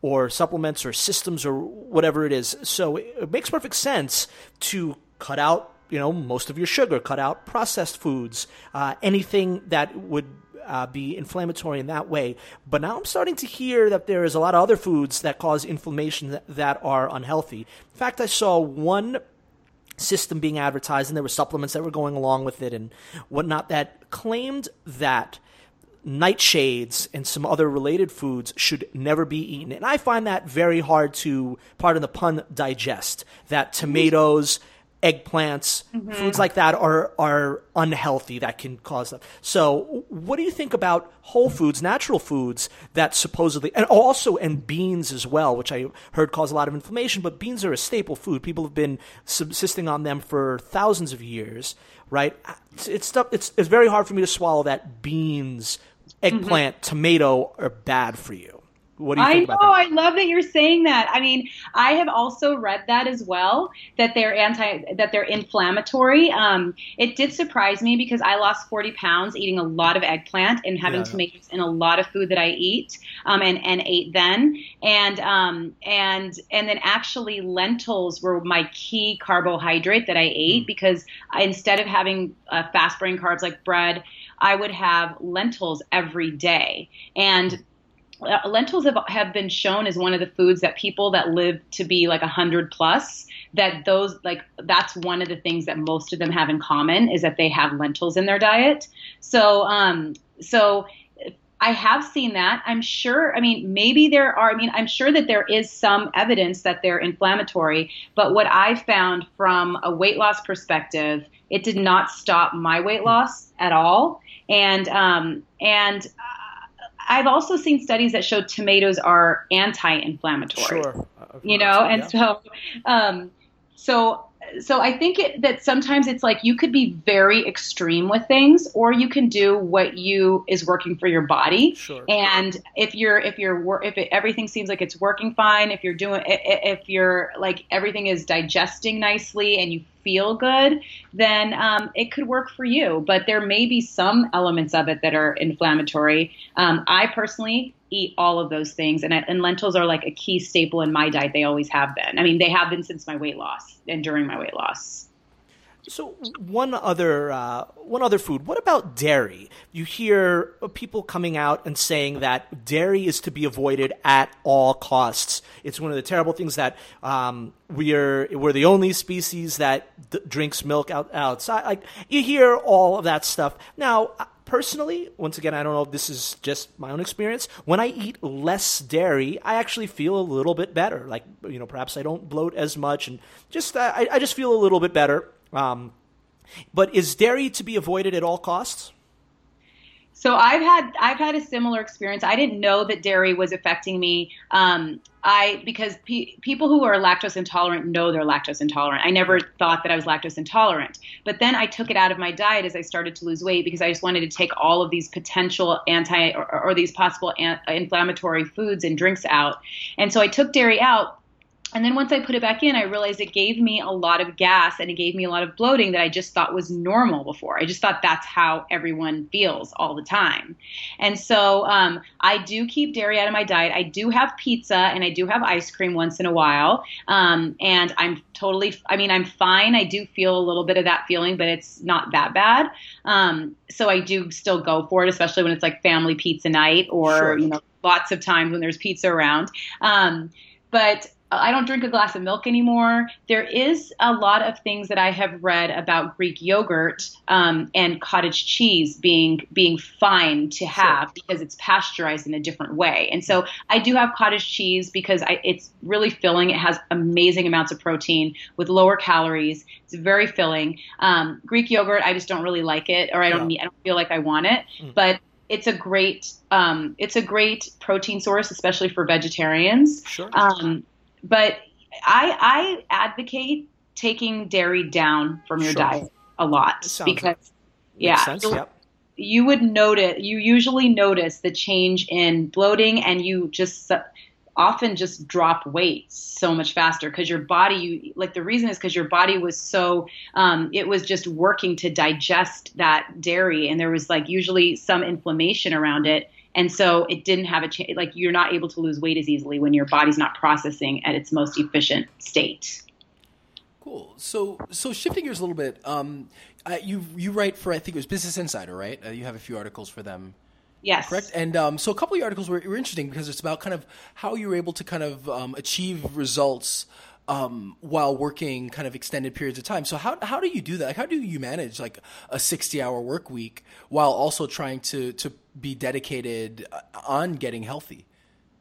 or supplements or systems or whatever it is. So it makes perfect sense to cut out, you know, most of your sugar, cut out processed foods, uh, anything that would uh, be inflammatory in that way. But now I'm starting to hear that there is a lot of other foods that cause inflammation that, that are unhealthy. In fact, I saw one system being advertised, and there were supplements that were going along with it and whatnot that claimed that nightshades and some other related foods should never be eaten. And I find that very hard to, pardon the pun, digest. That tomatoes, eggplants, mm-hmm. foods like that are are unhealthy that can cause them. So, what do you think about whole foods, natural foods that supposedly and also and beans as well, which I heard cause a lot of inflammation, but beans are a staple food. People have been subsisting on them for thousands of years, right? It's it's it's, it's very hard for me to swallow that beans, eggplant, mm-hmm. tomato are bad for you. What do you I know. I love that you're saying that. I mean, I have also read that as well that they're anti that they're inflammatory. Um, it did surprise me because I lost 40 pounds eating a lot of eggplant and having yeah. tomatoes in a lot of food that I eat um, and and ate then and um, and and then actually lentils were my key carbohydrate that I ate mm. because I, instead of having uh, fast burning carbs like bread. I would have lentils every day. And lentils have, have been shown as one of the foods that people that live to be like 100 plus that those like that's one of the things that most of them have in common is that they have lentils in their diet so um so I have seen that. I'm sure, I mean, maybe there are, I mean, I'm sure that there is some evidence that they're inflammatory, but what I found from a weight loss perspective, it did not stop my weight loss at all. And, um, and I've also seen studies that show tomatoes are anti-inflammatory. Sure. You know, and yeah. so, um, so so I think it, that sometimes it's like you could be very extreme with things, or you can do what you is working for your body. Sure. And if you're if you're if it, everything seems like it's working fine, if you're doing if you're like everything is digesting nicely and you feel good, then um, it could work for you. But there may be some elements of it that are inflammatory. Um, I personally eat all of those things, and, and lentils are like a key staple in my diet. They always have been. I mean, they have been since my weight loss and during my weight loss. So one other uh, one other food. What about dairy? You hear people coming out and saying that dairy is to be avoided at all costs. It's one of the terrible things that um, we're we're the only species that d- drinks milk out, outside. Like you hear all of that stuff. Now, personally, once again, I don't know if this is just my own experience. When I eat less dairy, I actually feel a little bit better. Like you know, perhaps I don't bloat as much, and just uh, I, I just feel a little bit better. Um, but is dairy to be avoided at all costs? So I've had I've had a similar experience. I didn't know that dairy was affecting me. Um, I because pe- people who are lactose intolerant know they're lactose intolerant. I never thought that I was lactose intolerant, but then I took it out of my diet as I started to lose weight because I just wanted to take all of these potential anti or, or these possible an- inflammatory foods and drinks out. And so I took dairy out and then once I put it back in, I realized it gave me a lot of gas and it gave me a lot of bloating that I just thought was normal before. I just thought that's how everyone feels all the time. And so um, I do keep dairy out of my diet. I do have pizza and I do have ice cream once in a while. Um, and I'm totally, I mean, I'm fine. I do feel a little bit of that feeling, but it's not that bad. Um, so I do still go for it, especially when it's like family pizza night or, sure. you know, lots of times when there's pizza around. Um, but I don't drink a glass of milk anymore. There is a lot of things that I have read about Greek yogurt um, and cottage cheese being being fine to have sure. because it's pasteurized in a different way. And so I do have cottage cheese because I, it's really filling. It has amazing amounts of protein with lower calories. It's very filling. Um, Greek yogurt, I just don't really like it, or I don't yeah. need, I don't feel like I want it. Mm. But it's a great um, it's a great protein source, especially for vegetarians. Sure. Um, but I I advocate taking dairy down from your sure. diet a lot because yeah, yep. you would notice you usually notice the change in bloating and you just often just drop weight so much faster because your body you like the reason is because your body was so um, it was just working to digest that dairy and there was like usually some inflammation around it and so it didn't have a chance like you're not able to lose weight as easily when your body's not processing at its most efficient state cool so so shifting gears a little bit um, you you write for i think it was business insider right uh, you have a few articles for them Yes. Correct. And um, so a couple of your articles were, were, interesting because it's about kind of how you were able to kind of um, achieve results um, while working kind of extended periods of time. So how how do you do that? Like, how do you manage like a sixty hour work week while also trying to to be dedicated uh, on getting healthy?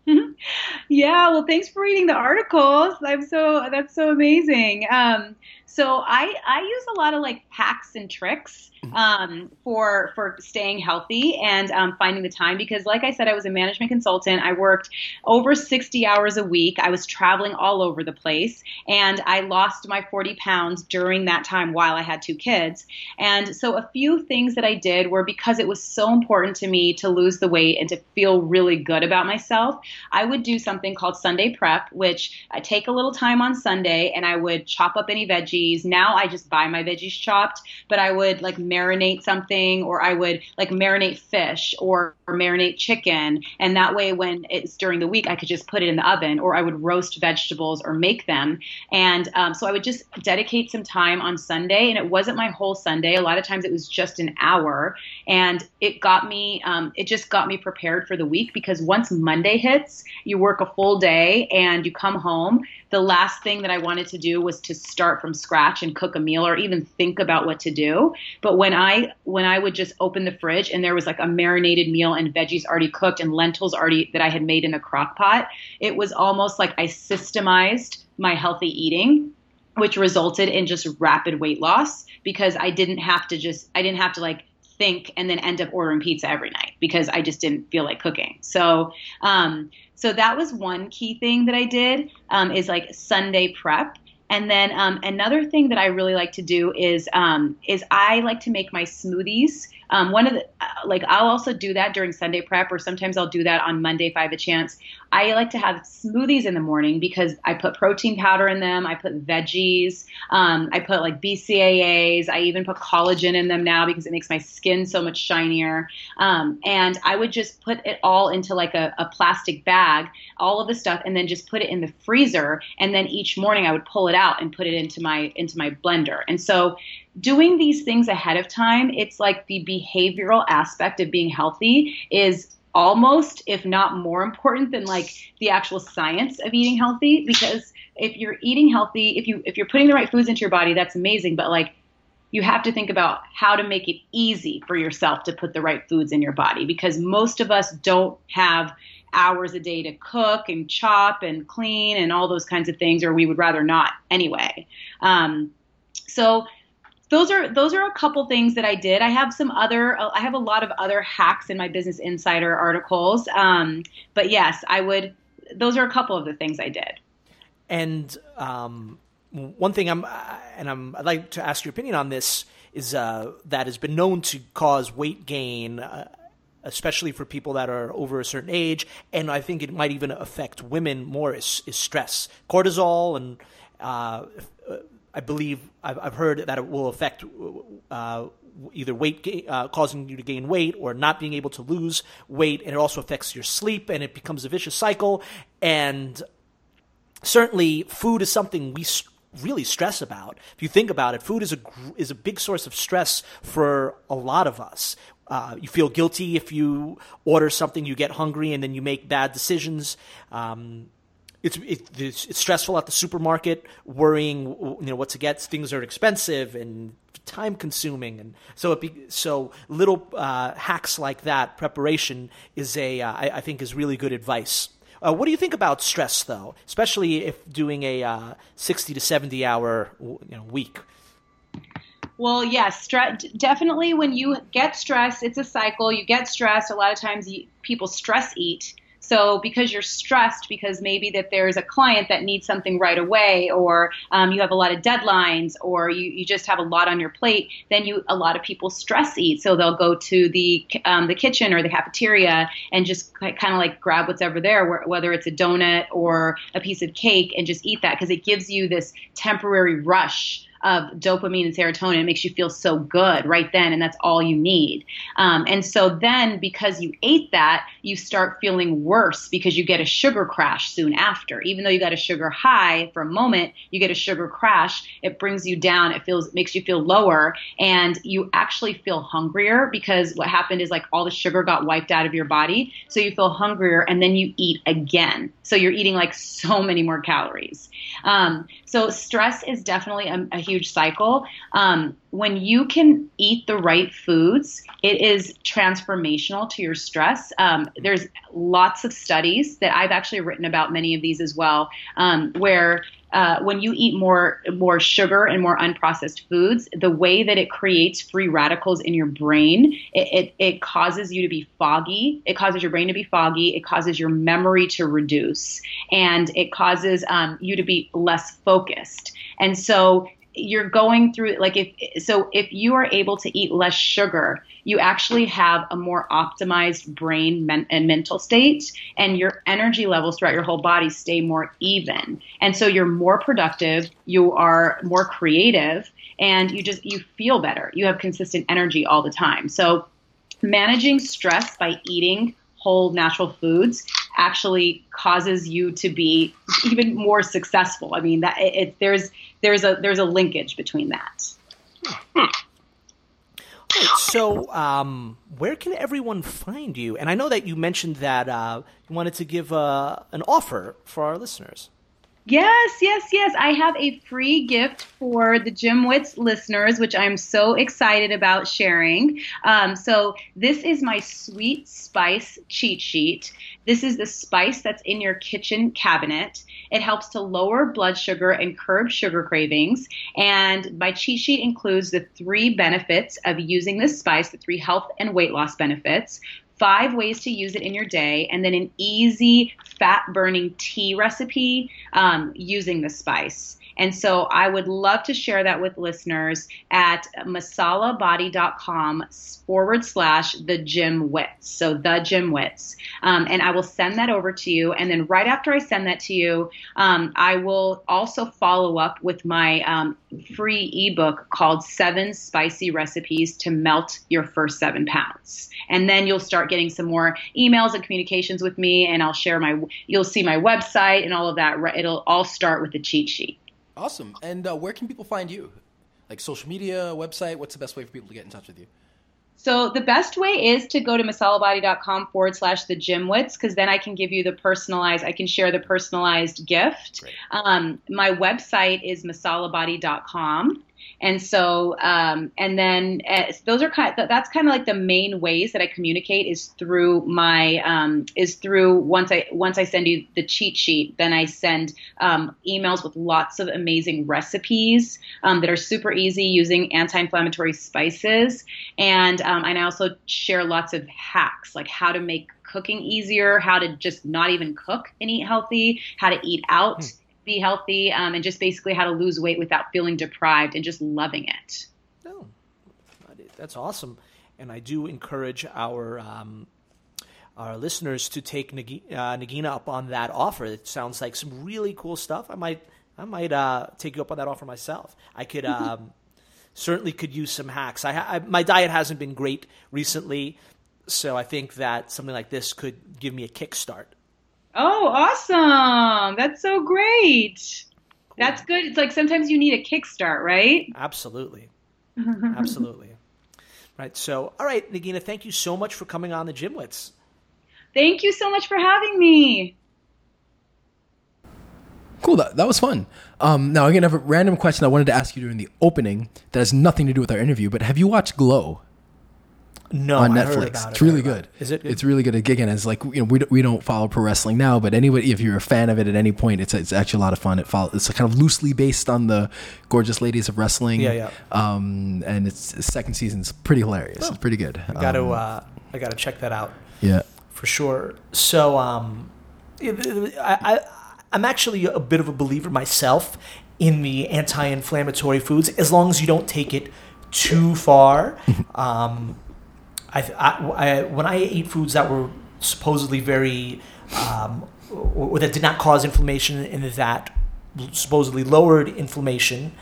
yeah. Well, thanks for reading the articles. I'm so that's so amazing. Um, so I I use a lot of like hacks and tricks mm-hmm. um, for for staying healthy and um, finding the time because like I said I was a management consultant. I worked over 60 hours a week. I was traveling all over the place and I lost my 40 pounds during that time while I had two kids. And so a few things that I did were because it was so important to me to lose the weight and to feel really good about myself. I would do something called Sunday prep, which I take a little time on Sunday and I would chop up any veggies veggies. Now I just buy my veggies chopped, but I would like marinate something or I would like marinate fish or, marinate chicken. And that way, when it's during the week, I could just put it in the oven or I would roast vegetables or make them. And um, so I would just dedicate some time on Sunday. And it wasn't my whole Sunday. A lot of times it was just an hour. And it got me, um, it just got me prepared for the week because once Monday hits, you work a full day and you come home. The last thing that I wanted to do was to start from scratch and cook a meal or even think about what to do. But when I when I would just open the fridge and there was like a marinated meal and veggies already cooked and lentils already that I had made in a crock pot, it was almost like I systemized my healthy eating which resulted in just rapid weight loss because I didn't have to just I didn't have to like think and then end up ordering pizza every night because I just didn't feel like cooking. So, um, so that was one key thing that I did um, is like Sunday prep. And then um, another thing that I really like to do is um, is I like to make my smoothies. Um, one of the uh, like I'll also do that during Sunday prep, or sometimes I'll do that on Monday if I have a chance. I like to have smoothies in the morning because I put protein powder in them. I put veggies. Um, I put like BCAAs. I even put collagen in them now because it makes my skin so much shinier. Um, and I would just put it all into like a, a plastic bag, all of the stuff, and then just put it in the freezer. And then each morning I would pull it out and put it into my into my blender. And so doing these things ahead of time, it's like the behavioral aspect of being healthy is almost if not more important than like the actual science of eating healthy. Because if you're eating healthy if you if you're putting the right foods into your body that's amazing. But like you have to think about how to make it easy for yourself to put the right foods in your body. Because most of us don't have hours a day to cook and chop and clean and all those kinds of things or we would rather not anyway. Um, so those are those are a couple things that I did. I have some other I have a lot of other hacks in my Business Insider articles. Um, but yes, I would. Those are a couple of the things I did. And um, one thing I'm and I'm I'd like to ask your opinion on this is uh, that has been known to cause weight gain. Uh, especially for people that are over a certain age, and I think it might even affect women more. Is, is stress, cortisol, and uh, I believe I've, I've heard that it will affect uh, either weight ga- uh, causing you to gain weight or not being able to lose weight, and it also affects your sleep, and it becomes a vicious cycle. And certainly, food is something we really stress about. If you think about it, food is a is a big source of stress for a lot of us. Uh, you feel guilty if you order something, you get hungry, and then you make bad decisions. Um, it's, it's, it's stressful at the supermarket, worrying you know what to get. Things are expensive and time consuming, and so it be, so little uh, hacks like that. Preparation is a uh, I, I think is really good advice. Uh, what do you think about stress, though, especially if doing a uh, sixty to seventy hour you know, week? Well, yes, stress. Definitely, when you get stressed, it's a cycle. You get stressed. A lot of times, you, people stress eat So because you're stressed, because maybe that there's a client that needs something right away, or um, you have a lot of deadlines, or you, you just have a lot on your plate, then you a lot of people stress eat. So they'll go to the um, the kitchen or the cafeteria and just kind of like grab whatever there, whether it's a donut or a piece of cake, and just eat that because it gives you this temporary rush of dopamine and serotonin. It makes you feel so good right then, and that's all you need. Um, and so then, because you ate that, you start feeling worse because you get a sugar crash soon after. Even though you got a sugar high for a moment, you get a sugar crash. It brings you down. It feels makes you feel lower, and you actually feel hungrier because what happened is like all the sugar got wiped out of your body, so you feel hungrier, and then you eat again. So you're eating like so many more calories. Um, so stress is definitely a, a huge cycle. Um, when you can eat the right foods, it is transformational to your stress. Um, there's lots of studies that I've actually written about many of these as well, um, where uh, when you eat more more sugar and more unprocessed foods, the way that it creates free radicals in your brain, it, it, it, causes you to be foggy. It causes your brain to be foggy. It causes your memory to reduce, and it causes um, you to be less focused. And so you're going through like if so if you are able to eat less sugar you actually have a more optimized brain men- and mental state and your energy levels throughout your whole body stay more even. And so you're more productive you are more creative and you just you feel better. You have consistent energy all the time. So managing stress by eating whole natural foods actually causes you to be even more successful. I mean, that it, it, there's there's a there's a linkage between that. So, um, where can everyone find you? And I know that you mentioned that uh, you wanted to give uh, an offer for our listeners. Yes, yes, yes. I have a free gift for the GymWits listeners, which I'm so excited about sharing. Um, so, this is my sweet spice cheat sheet. This is the spice that's in your kitchen cabinet. It helps to lower blood sugar and curb sugar cravings. And my cheat sheet includes the three benefits of using this spice, the three health and weight loss benefits five ways to use it in your day, and then an easy fat burning tea recipe um, using the spice. And so I would love to share that with listeners at masalabody.com forward slash the gym wits. So the gym wits. Um, and I will send that over to you. And then right after I send that to you, um, I will also follow up with my um, free ebook called Seven Spicy Recipes to Melt Your First Seven Pounds. And then you'll start getting some more emails and communications with me, and I'll share my, you'll see my website and all of that. It'll all start with the cheat sheet. Awesome. And uh, where can people find you? Like social media, website? What's the best way for people to get in touch with you? So the best way is to go to masalabody.com forward slash the gymwits because then I can give you the personalized, I can share the personalized gift. Um, my website is masalabody.com. And so, um, and then uh, those are kind. Of, that's kind of like the main ways that I communicate is through my um, is through once I once I send you the cheat sheet, then I send um, emails with lots of amazing recipes um, that are super easy using anti-inflammatory spices, and um, and I also share lots of hacks like how to make cooking easier, how to just not even cook and eat healthy, how to eat out. Hmm be healthy, um, and just basically how to lose weight without feeling deprived and just loving it. Oh, that's awesome. And I do encourage our um, our listeners to take Nagina, uh, Nagina up on that offer. It sounds like some really cool stuff. I might I might uh, take you up on that offer myself. I could um, certainly could use some hacks. I, I, my diet hasn't been great recently, so I think that something like this could give me a kickstart. Oh, awesome. That's so great. That's good. It's like sometimes you need a kickstart, right? Absolutely. Absolutely. Right. So, all right, Nagina, thank you so much for coming on the GymWits. Thank you so much for having me. Cool. That, that was fun. Um, now, again, I have a random question I wanted to ask you during the opening that has nothing to do with our interview, but have you watched Glow? No, on Netflix. It's really good. Is it? Good? It's really good. Again, it's like you know we don't, we don't follow pro wrestling now, but anybody if you're a fan of it at any point, it's it's actually a lot of fun. It follow, it's kind of loosely based on the gorgeous ladies of wrestling. Yeah, yeah. Um, and its second season's pretty hilarious. Oh. It's pretty good. I got to um, uh, I got to check that out. Yeah. for sure. So, um, I, I, I'm actually a bit of a believer myself in the anti-inflammatory foods, as long as you don't take it too far. um, I, I, when I ate foods that were supposedly very, um, or, that did not cause inflammation and that supposedly lowered inflammation,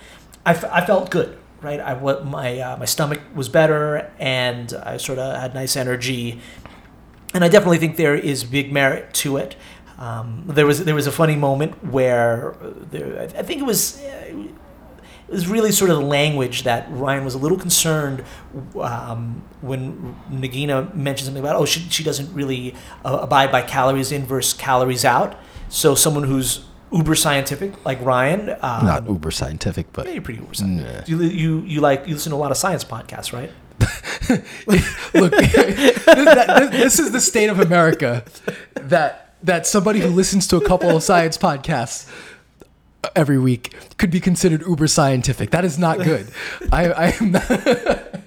I, f- I felt good, right? I what my uh, my stomach was better, and I sort of had nice energy, and I definitely think there is big merit to it. Um, there was there was a funny moment where there, I think it was was really sort of the language that Ryan was a little concerned um, when Nagina mentioned something about oh she she doesn't really uh, abide by calories in versus calories out. So someone who's uber scientific like Ryan, um, Not uber scientific, but yeah, you're pretty uber scientific. You, you you like you listen to a lot of science podcasts, right? Look, this, that- this, this is the state of America that that somebody who listens to a couple of science podcasts every week could be considered uber scientific. That is not good. I, I am not.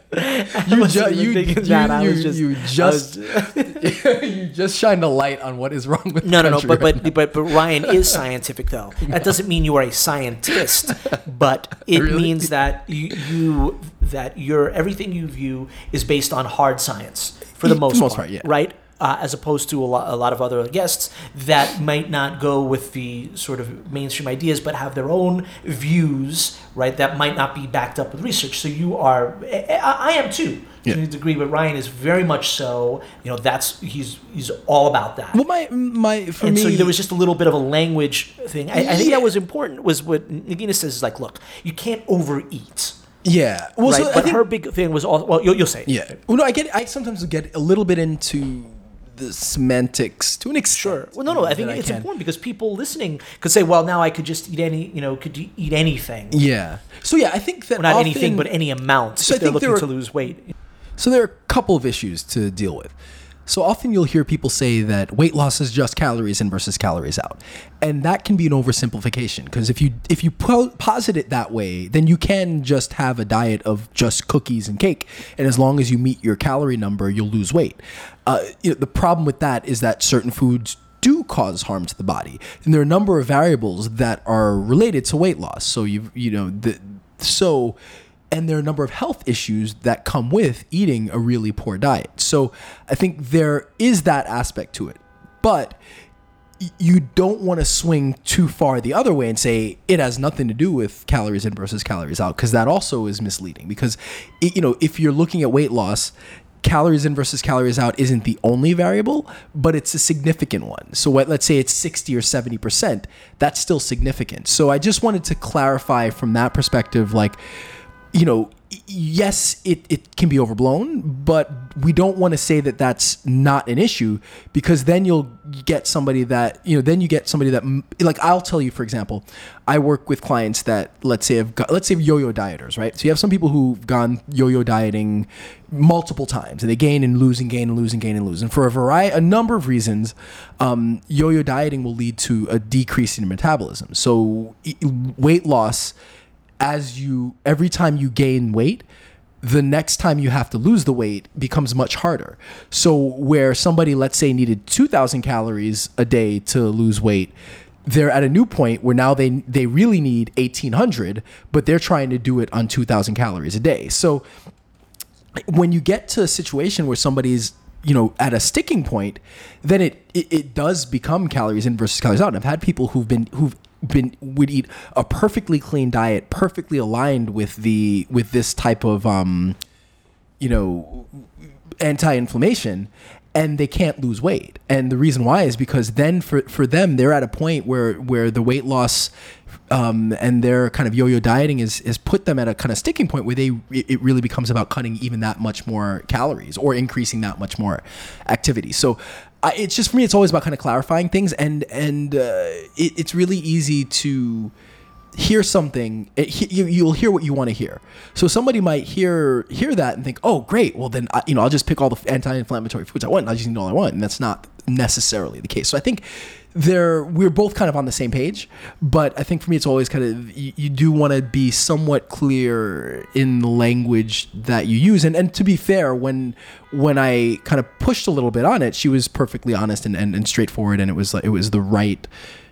You, ju- you, you, that. You, just- you just was- you just shined a light on what is wrong with No, no, no. But right but, but but Ryan is scientific though. That doesn't mean you are a scientist, but it Really? means that you, you that your everything you view is based on hard science for the most, the most part, part, yeah. right? Uh, as opposed to a lot, a lot of other guests that might not go with the sort of mainstream ideas, but have their own views, right? That might not be backed up with research. So you are, I, I am too, Yeah. to a degree, but Ryan is very much so. You know, that's he's he's all about that well, my my for and me, so there was just a little bit of a language thing. I, I think that was important. Was what Nagina says is like, look, you can't overeat, yeah. Well, right? so but think her big thing was all. Well, you'll, you'll say. Yeah. Well, no, I get. I sometimes get a little bit into the semantics to an extent. Sure. Well, no, no. I think it's can. important because people listening could say, well, now I could just eat any, you know, could eat anything. Yeah. So yeah, I think that Well, not often, anything, but any amount So if I they're looking are- to lose weight. So there are a couple of issues to deal with. So often you'll hear people say that weight loss is just calories in versus calories out. And that can be an oversimplification because if you if you po- posit it that way, then you can just have a diet of just cookies and cake and as long as you meet your calorie number, you'll lose weight. Uh, you know, the problem with that is that certain foods do cause harm to the body. And there are a number of variables that are related to weight loss. So you you know the so and there are a number of health issues that come with eating a really poor diet. So I think there is that aspect to it. But you don't want to swing too far the other way and say it has nothing to do with calories in versus calories out because that also is misleading because it, you know if you're looking at weight loss calories in versus calories out isn't the only variable but it's a significant one. So what, let's say it's 60 or 70% that's still significant. So i just wanted to clarify from that perspective like you know, yes, it, it can be overblown, but we don't want to say that that's not an issue because then you'll get somebody that, you know, then you get somebody that, like, I'll tell you, for example, I work with clients that, let's say, have got, let's say yo yo dieters, right? So you have some people who've gone yo yo dieting multiple times and they gain and lose and gain and lose and gain and lose. And for a variety, a number of reasons, um, yo yo dieting will lead to a decrease in metabolism. So weight loss as you every time you gain weight the next time you have to lose the weight becomes much harder. So where somebody let's say needed 2000 calories a day to lose weight they're at a new point where now they they really need 1800 but they're trying to do it on 2000 calories a day. So when you get to a situation where somebody's you know at a sticking point then it, it it does become calories in versus calories out. And i've had people who've been who've been would eat a perfectly clean diet perfectly aligned with the with this type of um you know anti-inflammation and they can't lose weight. And the reason why is because then for for them they're at a point where where the weight loss um, and their kind of yo-yo dieting is is put them at a kind of sticking point where they it it really becomes about cutting even that much more calories or increasing that much more activity. So I, it's just for me it's always about kind of clarifying things and and uh, it, it's really easy to hear something it, you, you'll hear what you want to hear so somebody might hear hear that and think oh great well then I, you know i'll just pick all the anti-inflammatory foods i want and i'll just eat all i want and that's not necessarily the case. So I think there we're both kind of on the same page, but I think for me it's always kind of you, you do want to be somewhat clear in the language that you use. And and to be fair, when when I kind of pushed a little bit on it, she was perfectly honest and, and, and straightforward, and it was like it was the right,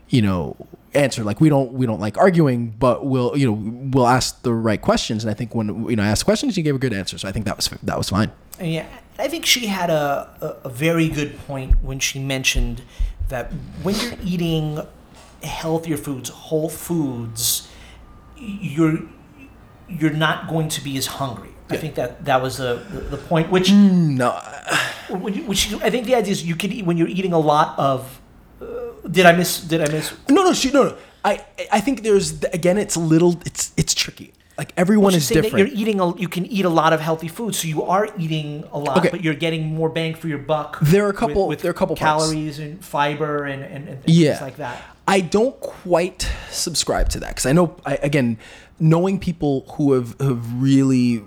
you know answer. Like we don't we don't like arguing but we'll you know we'll ask the right questions. And i think when you know i asked questions she gave a good answer. So i think that was that was fine. Yeah, I think she had a, a, a very good point when she mentioned that when you're eating healthier foods, whole foods, you're you're not going to be as hungry. I think that that was the the, the point. Which no which I think the idea is you could eat when you're eating a lot of. Uh, did I miss? Did I miss? no no she no no i i think there's again it's a little it's it's tricky like everyone is different You're eating a, you can eat a lot of healthy food, so you are eating a lot, Okay. but you're getting more bang for your buck. There are a couple- with, there are a couple parts. calories and fiber and, and, and things yeah like that. i don't quite subscribe to that because i know I, again knowing people who have have really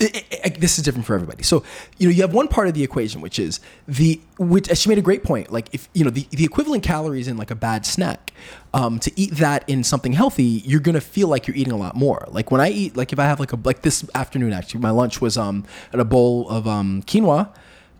I- I- I- this is different for everybody. So, you know, you have one part of the equation, which is the which she made a great point. Like, if you know the, the equivalent calories in like a bad snack, um, to eat that in something healthy, you're gonna feel like you're eating a lot more. Like when I eat, like if I have like a like this afternoon, actually, my lunch was um at a bowl of um quinoa,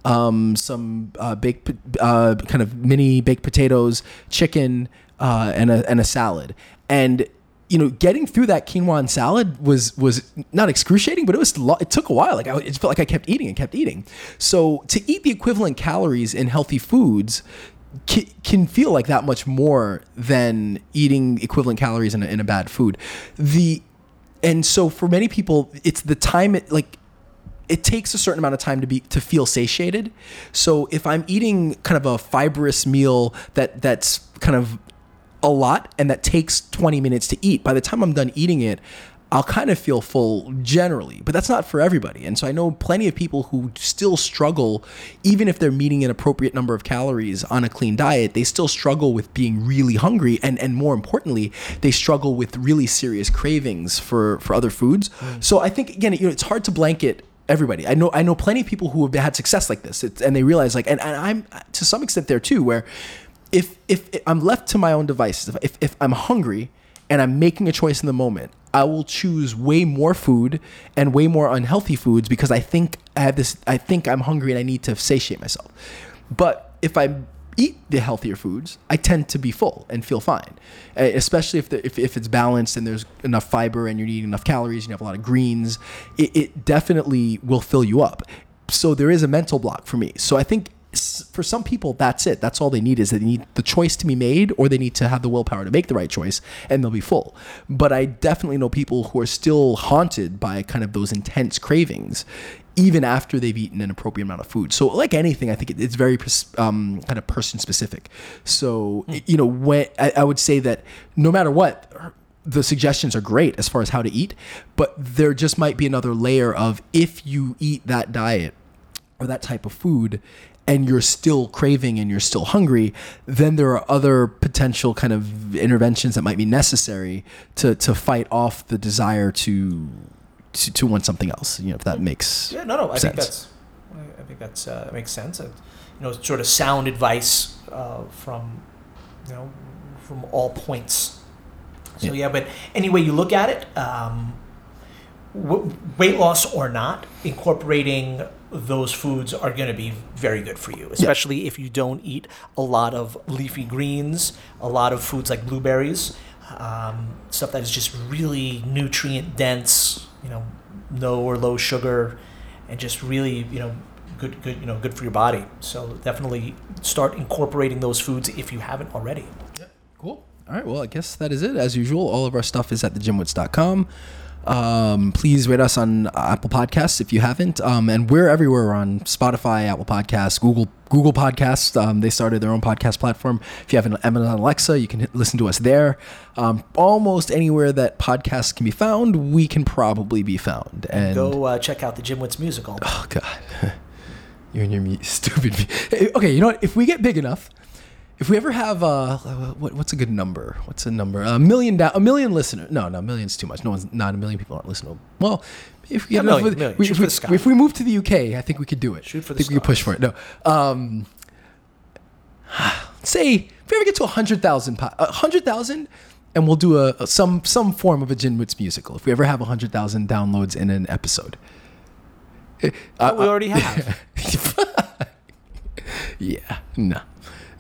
um, some uh, baked, uh, kind of mini baked potatoes, chicken, uh, and a and a salad. And you know, getting through that quinoa and salad was was not excruciating, but it was it took a while. Like I, it felt like I kept eating and kept eating. So to eat the equivalent calories in healthy foods. Can, can feel like that much more than eating equivalent calories in a, in a bad food. The and so for many people, it's the time it like it takes a certain amount of time to be to feel satiated. So if I'm eating kind of a fibrous meal that that's kind of a lot and that takes 20 minutes to eat, by the time I'm done eating it, I'll kind of feel full generally, but that's not for everybody. And so I know plenty of people who still struggle, even if they're meeting an appropriate number of calories on a clean diet, they still struggle with being really hungry. And, and more importantly, they struggle with really serious cravings for, for other foods. So I think, again, you know, it's hard to blanket everybody. I know I know plenty of people who have had success like this, it's, and they realize like, and, and I'm to some extent there too, where if if I'm left to my own devices, if if I'm hungry and I'm making a choice in the moment, I will choose way more food and way more unhealthy foods because I think I have this. I think I'm hungry and I need to satiate myself. But if I eat the healthier foods, I tend to be full and feel fine, Uh, especially if, the, if, if it's balanced and there's enough fiber and you're eating enough calories and you have a lot of greens. It, it definitely will fill you up. So there is a mental block for me. So I think for some people, that's it. That's all they need is they need the choice to be made, or they need to have the willpower to make the right choice, and they'll be full. But I definitely know people who are still haunted by kind of those intense cravings, even after they've eaten an appropriate amount of food. So, like anything, I think it's very um, kind of person specific. So, you know, when I, I would say that no matter what. The suggestions are great as far as how to eat, but there just might be another layer of if you eat that diet, or that type of food and you're still craving and you're still hungry, then there are other potential kind of interventions that might be necessary to to fight off the desire to to, to want something else. You know, if that makes Yeah, no, no. I sense. think that's. I think that's uh, makes sense. You know, sort of sound advice uh, from, you know, from all points. So yeah, but any way you look at it, um, w- weight loss or not, incorporating those foods are going to be very good for you, especially if you don't eat a lot of leafy greens, a lot of foods like blueberries, um, stuff that is just really nutrient dense, you know, no or low sugar, and just really, you know, good, good, you know, good for your body. So definitely start incorporating those foods if you haven't already. Cool. All right. Well, I guess that is it. As usual, all of our stuff is at thegymwits.com. Um, please rate us on Apple Podcasts if you haven't. Um, and we're everywhere We're on Spotify, Apple Podcasts, Google Google Podcasts. Um, they started their own podcast platform. If you have an Amazon Alexa, you can hit, listen to us there. Um, almost anywhere that podcasts can be found, we can probably be found. And Go uh, check out the GymWits musical. Oh God, you and your stupid. Okay, you know what? If we get big enough, if we ever have uh, what, what's a good number? What's a number? A million down, a million listeners? No, no, million's too much. No one's not a million people aren't listening. Well, if we A get million, we- if, we, the sky. if we move to the UK, I think we could do it. Shoot for I the think we could push for it. No, um, say if we ever get to 100,000 po- 100,000 and we'll do a, a- some some form of a GymWits musical. If we ever have a 100,000 downloads in an episode. Uh, we already have. Yeah, no,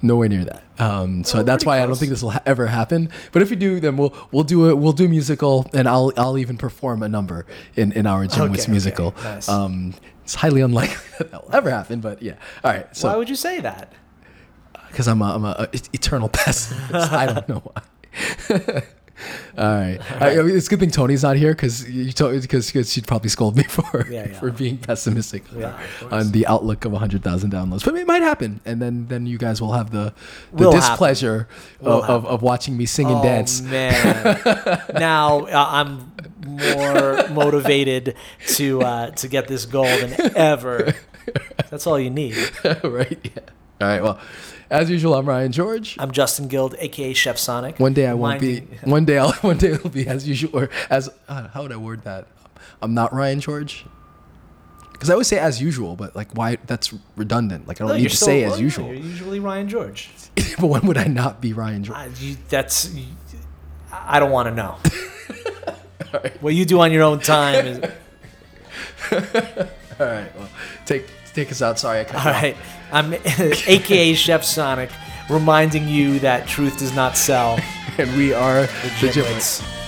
nowhere near that. Um, so that's pretty why I don't think this will ha- ever happen. But if we do, then we'll we'll do it. We'll do musical, and I'll I'll even perform a number in in our Jim Okay, okay, musical. nice. Um, it's highly unlikely that that will ever happen, but yeah. All right, So, Why would you say that? because I'm a, I'm a, a eternal pessimist. I don't know why. All right, I- I mean, it's a good thing Tony's not here because you told because she'd probably scold me for Yeah, yeah. for being pessimistic Yeah, on the outlook of hundred thousand downloads. But it might happen, and then then you guys will have the the Will displeasure of, of, of watching me sing and oh, dance. man. now uh, I'm more motivated to uh, to get this goal than ever. That's all you need. right? Yeah. All right. Well, as usual, I'm Ryan George. I'm Justin Guild, aka Chef Sonic. One day I won't be. One day I'll. One day it'll be as usual, or as uh, how would I word that? I'm not Ryan George. Because I always say as usual, but like why? That's redundant. Like I don't No, need to say as usual. You're usually Ryan George. but when would I not be Ryan George? I, you, that's. You, I don't want to know. What you do on your own time is. All right. Well, take take us out. Sorry, I cut All you off. right. I'm aka Chef Sonic, reminding you that truth does not sell. And we are the Wits.